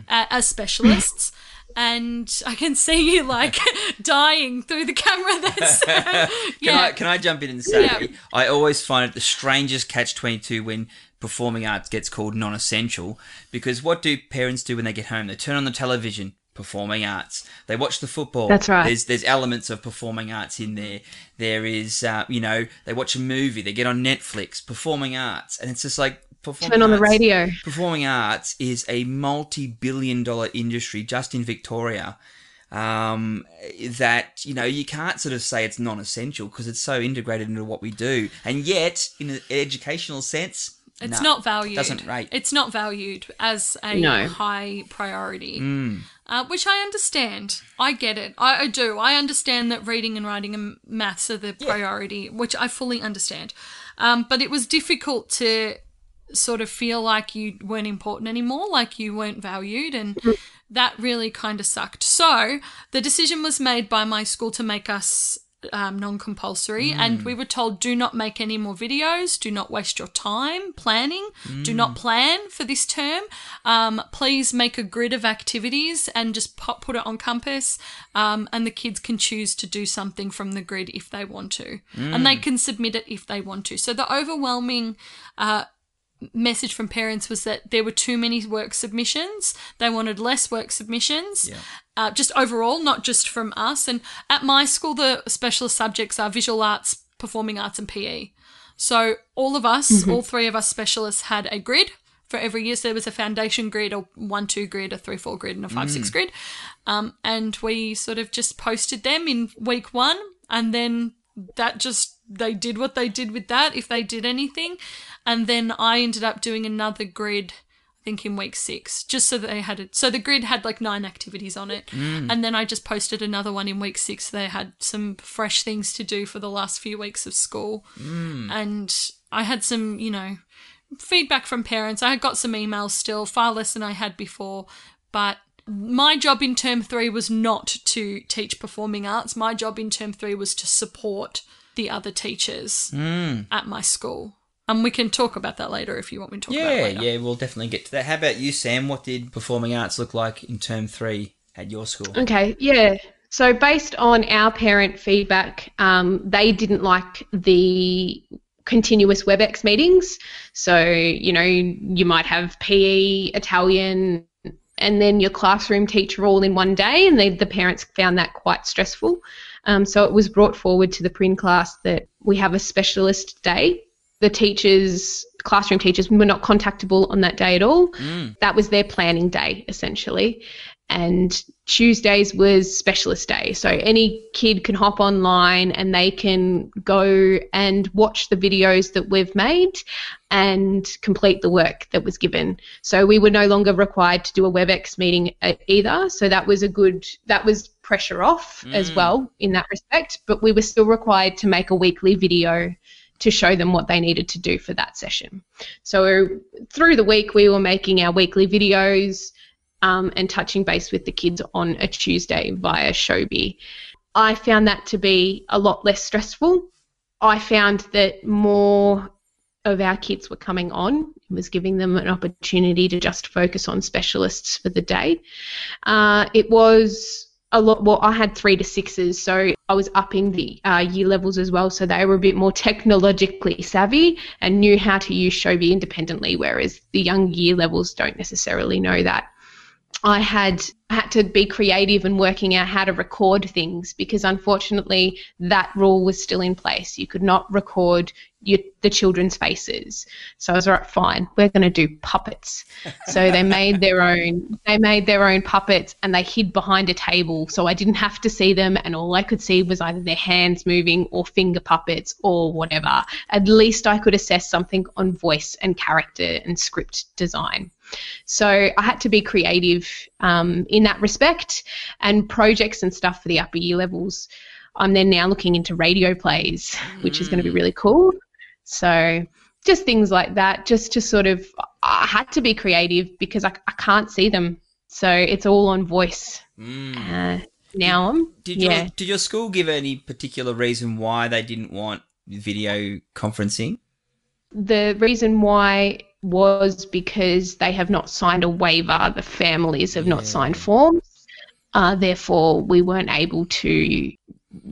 uh, as specialists. And I can see you [laughs] like dying through the camera. That's [laughs] Can yeah. I can I jump in and say Yeah. I always find it the strangest catch twenty two when performing arts gets called non essential because what do parents do when they get home? They turn on the television. Performing arts. They watch the football. That's right. There's there's elements of performing arts in there. There is, uh, you know, they watch a movie. They get on Netflix. Performing arts, and it's just like performing. Turn on the radio. Performing arts is a multi-billion dollar industry just in Victoria. Um, that you know you can't sort of say it's non-essential because it's so integrated into what we do, and yet in an educational sense, It's nah, not valued. Doesn't rate. It's not valued as a No. high priority, Mm. uh, which I understand. I get it. I, I do. I understand that reading and writing and maths are the priority, which I fully understand. Um, but it was difficult to sort of feel like you weren't important anymore, like you weren't valued, and that really kind of sucked. So the decision was made by my school to make us um, non-compulsory, and we were told do not make any more videos, do not waste your time planning, do not plan for this term. Um, please make a grid of activities and just pop, put it on Compass, um, and the kids can choose to do something from the grid if they want to, and they can submit it if they want to. So the overwhelming uh, message from parents was that there were too many work submissions. They wanted less work submissions, uh, just overall, not just from us. And at my school, the specialist subjects are visual arts, performing arts, and PE. So all of us, all three of us specialists, had a grid for every year. So there was a foundation grid, a one two grid, a three four grid, and a five six grid. Um, and we sort of just posted them in week one, and then that just they did what they did with that if they did anything, and then I ended up doing another grid. I think in week six, just so they had it. So the grid had like nine activities on it, mm. and then I just posted another one in week six. They had some fresh things to do for the last few weeks of school, mm. and I had some, you know, feedback from parents. I had got some emails still, far less than I had before, but my job in term three was not to teach performing arts. My job in term three was to support the other teachers at my school. And we can talk about that later if you want me to talk about it yeah, yeah, we'll definitely get to that. How about you, Sam? What did performing arts look like in term three at your school? Okay, yeah. So based on our parent feedback, um, they didn't like the continuous WebEx meetings. So you know, you might have PE, Italian, and then your classroom teacher all in one day, and they, the parents found that quite stressful. Um, so it was brought forward to the Prin class that we have a specialist day. The teachers, classroom teachers, were not contactable on that day at all. That was their planning day, essentially. And Tuesdays was specialist day. So any kid can hop online and they can go and watch the videos that we've made and complete the work that was given. So we were no longer required to do a WebEx meeting either. So that was a good, that was pressure off as mm. well in that respect. But we were still required to make a weekly video to show them what they needed to do for that session. So through the week, we were making our weekly videos um, and touching base with the kids on a Tuesday via Showbie. I found that to be a lot less stressful. I found that more of our kids were coming on. It was giving them an opportunity to just focus on specialists for the day. Uh, it was a lot. Well, I had three to sixes, so I was upping the uh, year levels as well. So they were a bit more technologically savvy and knew how to use Showbie independently, whereas the young year levels don't necessarily know that. I had had to be creative and working out how to record things because unfortunately that rule was still in place. You could not record your, the children's faces. So I was like, fine, we're going to do puppets. So they [laughs] made their own. They made their own puppets and they hid behind a table, so I didn't have to see them, and all I could see was either their hands moving or finger puppets or whatever. At least I could assess something on voice and character and script design. So I had to be creative um, in that respect and projects and stuff for the upper year levels. I'm then now looking into radio plays, which is going to be really cool. So just things like that, just to sort of, I had to be creative because I, I can't see them. So it's all on voice. Mm. Uh, now I'm, Did yeah. your did your school give any particular reason why they didn't want video conferencing? the reason why was because they have not signed a waiver. The families have Yeah. not signed forms. Uh, therefore, we weren't able to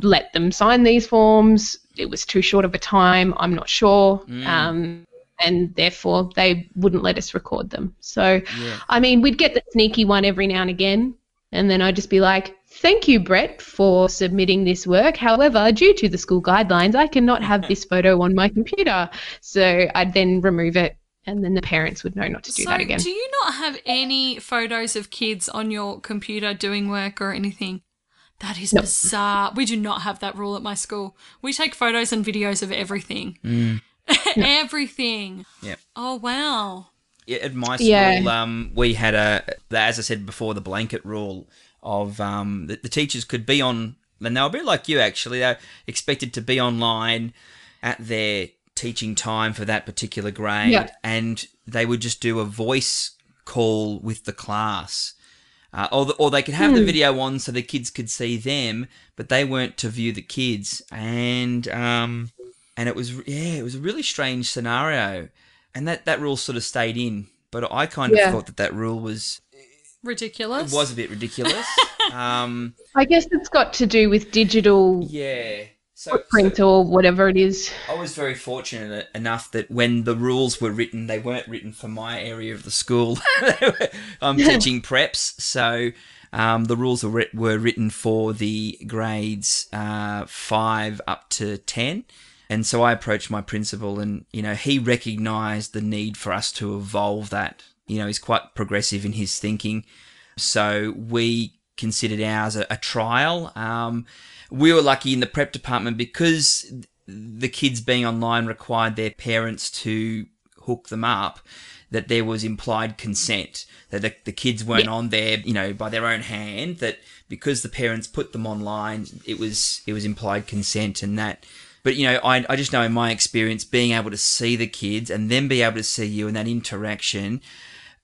let them sign these forms. It was too short of a time. I'm not sure. Mm. Um, and therefore, they wouldn't let us record them. So, Yeah. I mean, we'd get the sneaky one every now and again. And then I'd just be like, thank you, Brett, for submitting this work. However, due to the school guidelines, I cannot have this photo on my computer. So I'd then remove it, and then the parents would know not to do so, that again. do you not have any photos of kids on your computer doing work or anything? That is No. bizarre. We do not have that rule at my school. We take photos and videos of everything. Mm. [laughs] everything. Yep. Oh, wow. Yeah, at my school, Yeah. um, we had a, as I said before, the blanket rule of um, that the teachers could be on, and they were a bit like you actually. They're expected to be online at their teaching time for that particular grade, Yeah. and they would just do a voice call with the class. Uh, or, the, or they could have the Hmm. video on so the kids could see them, but they weren't to view the kids. And um, and it was yeah, it was a really strange scenario, and that that rule sort of stayed in. But I kind of Yeah. thought that that rule was Ridiculous. it was a bit ridiculous. [laughs] um, I guess it's got to do with digital yeah. So, footprint so or whatever it is. I was very fortunate enough that when the rules were written, they weren't written for my area of the school. [laughs] I'm [laughs] teaching preps, so um, the rules were, were written for the grades uh, five up to ten. And so I approached my principal, and you know he recognised the need for us to evolve that. You know he's quite progressive in his thinking, so we considered ours a, a trial. Um, we were lucky in the prep department because the kids being online required their parents to hook them up that there was implied consent that the, the kids weren't on there you know by their own hand that because the parents put them online it was it was implied consent and that but you know I, I just know in my experience being able to see the kids and then be able to see you and that interaction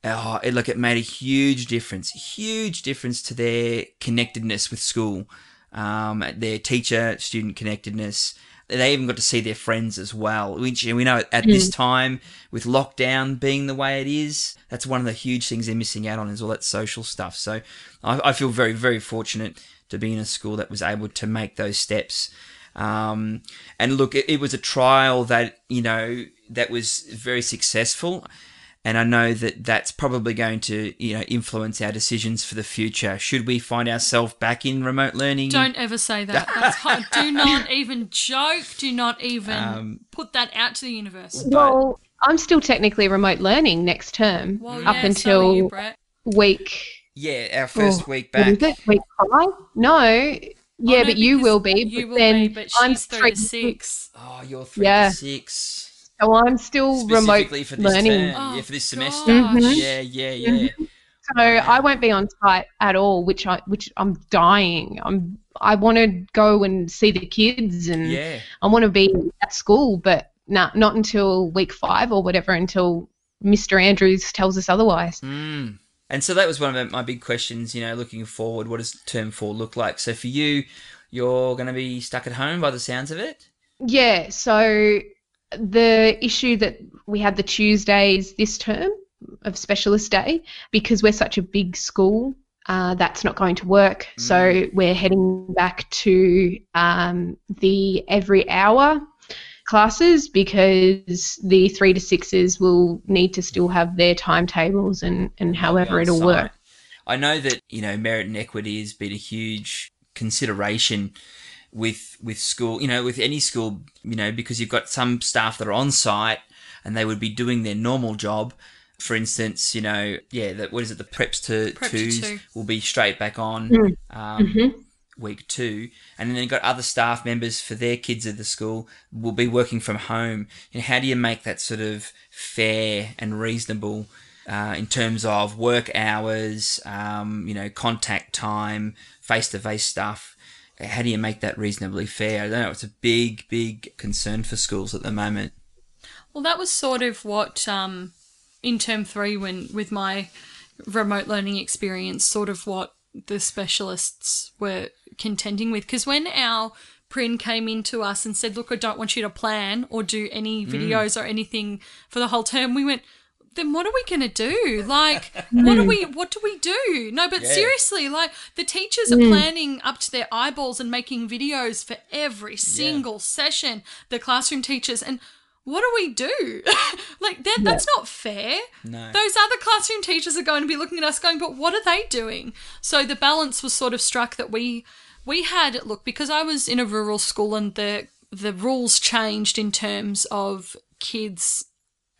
oh, it, look, it made a huge difference, huge difference to their connectedness with school, um, their teacher student connectedness. They even got to see their friends as well, which we know at this time, with lockdown being the way it is, that's one of the huge things they're missing out on is all that social stuff. So I, I feel very, very fortunate to be in a school that was able to make those steps. Um, and look, it, it was a trial that, you know, that was very successful and I know that that's probably going to you know influence our decisions for the future. Should we find ourselves back in remote learning? Don't ever say that. That's hard. Do [laughs] not even joke. Do not even Um, put that out to the universe. Well, I'm still technically remote learning next term Well, up yeah, until so you, week. Yeah, our first oh, week back. is it? Week five? No. Yeah, Oh, no, but you will be. You but will then be, but I'm she's three to six. Oh, you're three Yeah. to six. So I'm still remote Specifically for this learning. term. Oh, yeah, for this semester. gosh. Mhm. Yeah, yeah, yeah. So I won't be on site at all, which I which I'm dying. I'm I want to go and see the kids and Yeah. I want to be at school, but nah, not until week five or whatever until Mr. Andrews tells us otherwise. Mm. And so that was one of my big questions, you know, looking forward, what does term four look like? So for you, you're going to be stuck at home by the sounds of it? Yeah, so the issue that we had the Tuesdays this term of specialist day because we're such a big school. Uh, that's not going to work. So we're heading back to um, the every hour classes because the three to sixes will need to still have their timetables and, and however it'll work. I know that you know merit and equity has been a huge consideration with with school, you know, with any school, you know, because you've got some staff that are on site and they would be doing their normal job. For instance, you know, yeah, that what is it? The preps to Prep to twos two. will be straight back on um, Mm-hmm. week two, and then you've got other staff members for their kids at the school will be working from home. And how do you make that sort of fair and reasonable? Uh, in terms of work hours, um, you know, contact time, face to face stuff, how do you make that reasonably fair? I don't know. It's a big, big concern for schools at the moment. Well, that was sort of what um, in term three, when with my remote learning experience, sort of what the specialists were contending with. Because when our Prin came in to us and said, "Look, I don't want you to plan or do any videos or anything for the whole term," we went. Then what are we going to do? [laughs] Like, what do hmm. we what do we do? No, but Yeah. seriously, like the teachers are hmm. planning up to their eyeballs and making videos for every single session. The classroom teachers and what do we do? [laughs] like that that's not fair. No. Those other classroom teachers are going to be looking at us going, but what are they doing? So the balance was sort of struck that we we had look because I was in a rural school and the the rules changed in terms of kids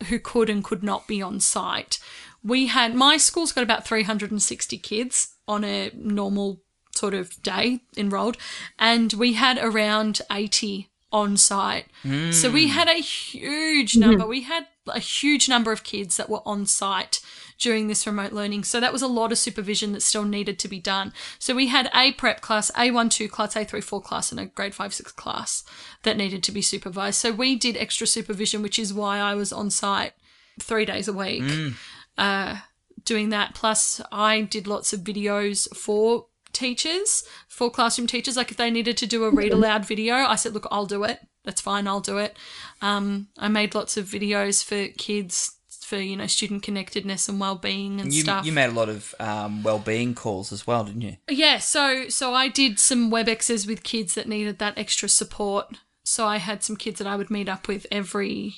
who could and could not be on site. We had my school's got about 360 kids on a normal sort of day enrolled, and we had around 80 on site. So we hmm. had a huge number. We had a huge number of kids that were on site during this remote learning. So that was a lot of supervision that still needed to be done. So we had a prep class, A1, 2 class, A3, 4 class, and a grade 5, 6 class that needed to be supervised. So we did extra supervision, which is why I was on site three days a week uh, doing that. Plus, I did lots of videos for teachers, for classroom teachers. Like if they needed to do a read aloud video, I said, look, I'll do it. That's fine, I'll do it. Um, I made lots of videos for kids for, you know, student connectedness and well-being and You, stuff. you made a lot of um, well-being calls as well, didn't you? Yeah, so so I did some WebExes with kids that needed that extra support. So I had some kids that I would meet up with every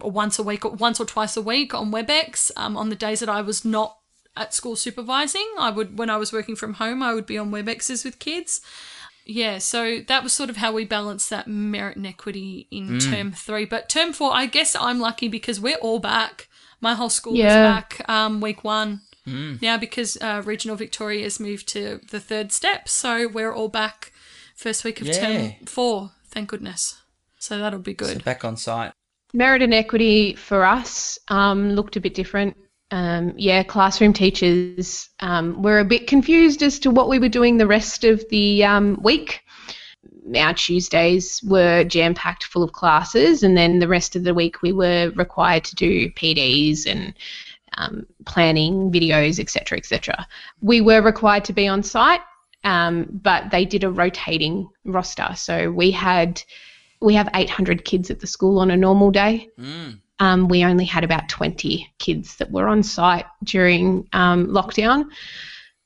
or once a week or once or twice a week on WebEx. Um, on the days that I was not at school supervising, I would when I was working from home, I would be on WebExes with kids. Yeah, so that was sort of how we balanced that merit and equity in term three. But term four, I guess I'm lucky because we're all back. My whole school Yeah. is back um, week one now because uh, regional Victoria has moved to the third step. So we're all back first week of Yeah. term four. Thank goodness. So that'll be So good. back on site. Merit and equity for us um, looked a bit different. Um, yeah, classroom teachers um, were a bit confused as to what we were doing the rest of the um, week. Our Tuesdays were jam packed full of classes, and then the rest of the week we were required to do PDs and um, planning videos, etc., etc. We were required to be on site, um, but they did a rotating roster. So we had we have 800 kids at the school on a normal day. Mm. Um, we only had about 20 kids that were on site during um, lockdown.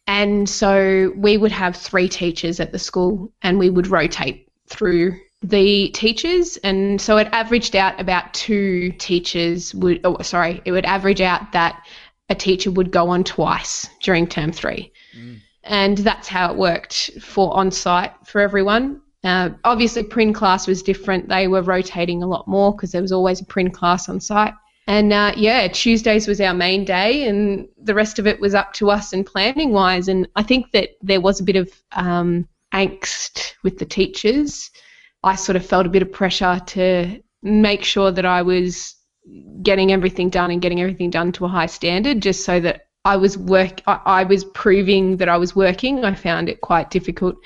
And so we would have three teachers at the school and we would rotate through the teachers. And so it averaged out about two teachers would, oh, sorry, it would average out that a teacher would go on twice during term three. And that's how it worked for on site for everyone. Uh, obviously, print class was different. They were rotating a lot more because there was always a print class on site. And uh, yeah, Tuesdays was our main day, and the rest of it was up to us and planning wise. And I think that there was a bit of um, angst with the teachers. I sort of felt a bit of pressure to make sure that I was getting everything done and getting everything done to a high standard, just so that I was work. I, I was proving that I was working. I found it quite difficult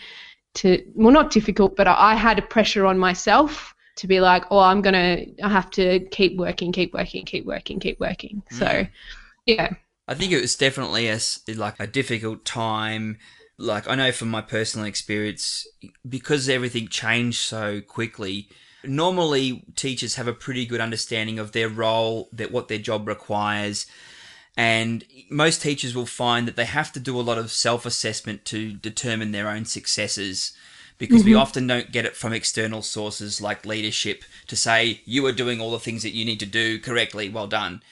to, well, not difficult, but I, I had a pressure on myself to be like, oh, I'm gonna, I have to keep working, keep working, keep working, keep working. Hmm. So, yeah, I think it was definitely a like a difficult time. Like I know from my personal experience, because everything changed so quickly. Normally, teachers have a pretty good understanding of their role, that what their job requires, and most teachers will find that they have to do a lot of self-assessment to determine their own successes because we often don't get it from external sources like leadership to say you are doing all the things that you need to do correctly well done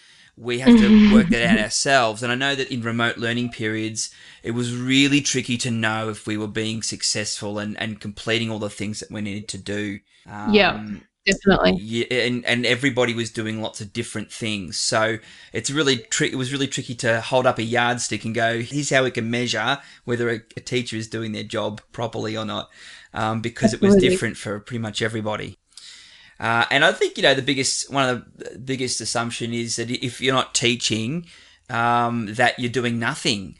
we have to work that out ourselves. And I know that in remote learning periods, it was really tricky to know if we were being successful and, and completing all the things that we needed to do. Um, Yeah. Definitely. yeah, and, and everybody was doing lots of different things. So it's really tri- it was really tricky to hold up a yardstick and go, here's how we can measure whether a, a teacher is doing their job properly or not, um, because it was different for pretty much everybody. Uh, and I think you know the biggest one of the biggest assumption is that if you're not teaching, um, that you're doing nothing.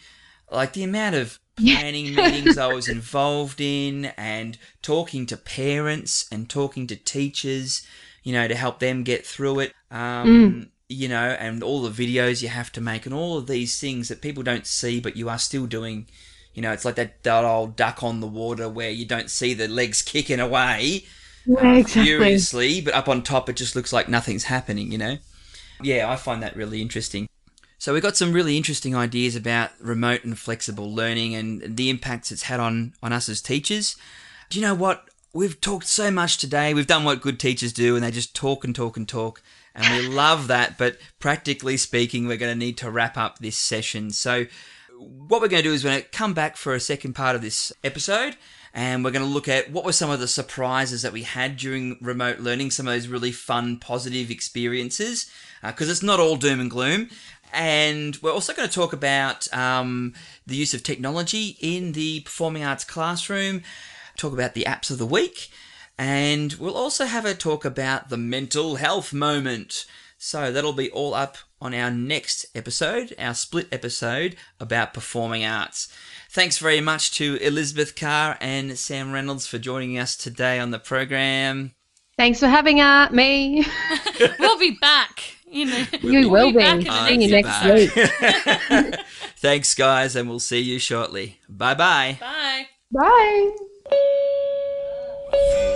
Like the amount of [laughs] planning meetings I was involved in, and talking to parents and talking to teachers, you know, to help them get through it. Um, You know, and all the videos you have to make, and all of these things that people don't see, but you are still doing. You know, it's like that, that old duck on the water where you don't see the legs kicking away Yeah, um, exactly. furiously, but up on top it just looks like nothing's happening, you know? Yeah, I find that really interesting. So we've got some really interesting ideas about remote and flexible learning and the impacts it's had on, on us as teachers. Do you know what? We've talked so much today. We've done what good teachers do and they just talk and talk and talk. And we love that. But practically speaking, we're going to need to wrap up this session. So what we're going to do is we're going to come back for a second part of this episode and we're going to look at what were some of the surprises that we had during remote learning, some of those really fun, positive experiences, because it's not all doom and gloom. And we're also going to talk about um, the use of technology in the performing arts classroom, talk about the apps of the week, and we'll also have a talk about the mental health moment. So that'll be all up on our next episode, our split episode about performing arts. Thanks very much to Elizabeth Carr and Sam Reynolds for joining us today on the program. Thanks for having uh, me. [laughs] We'll be back. You know, You we'll will be. back in the See you next next week. [laughs] Thanks, guys, and we'll see you shortly. Bye bye. Bye. Bye.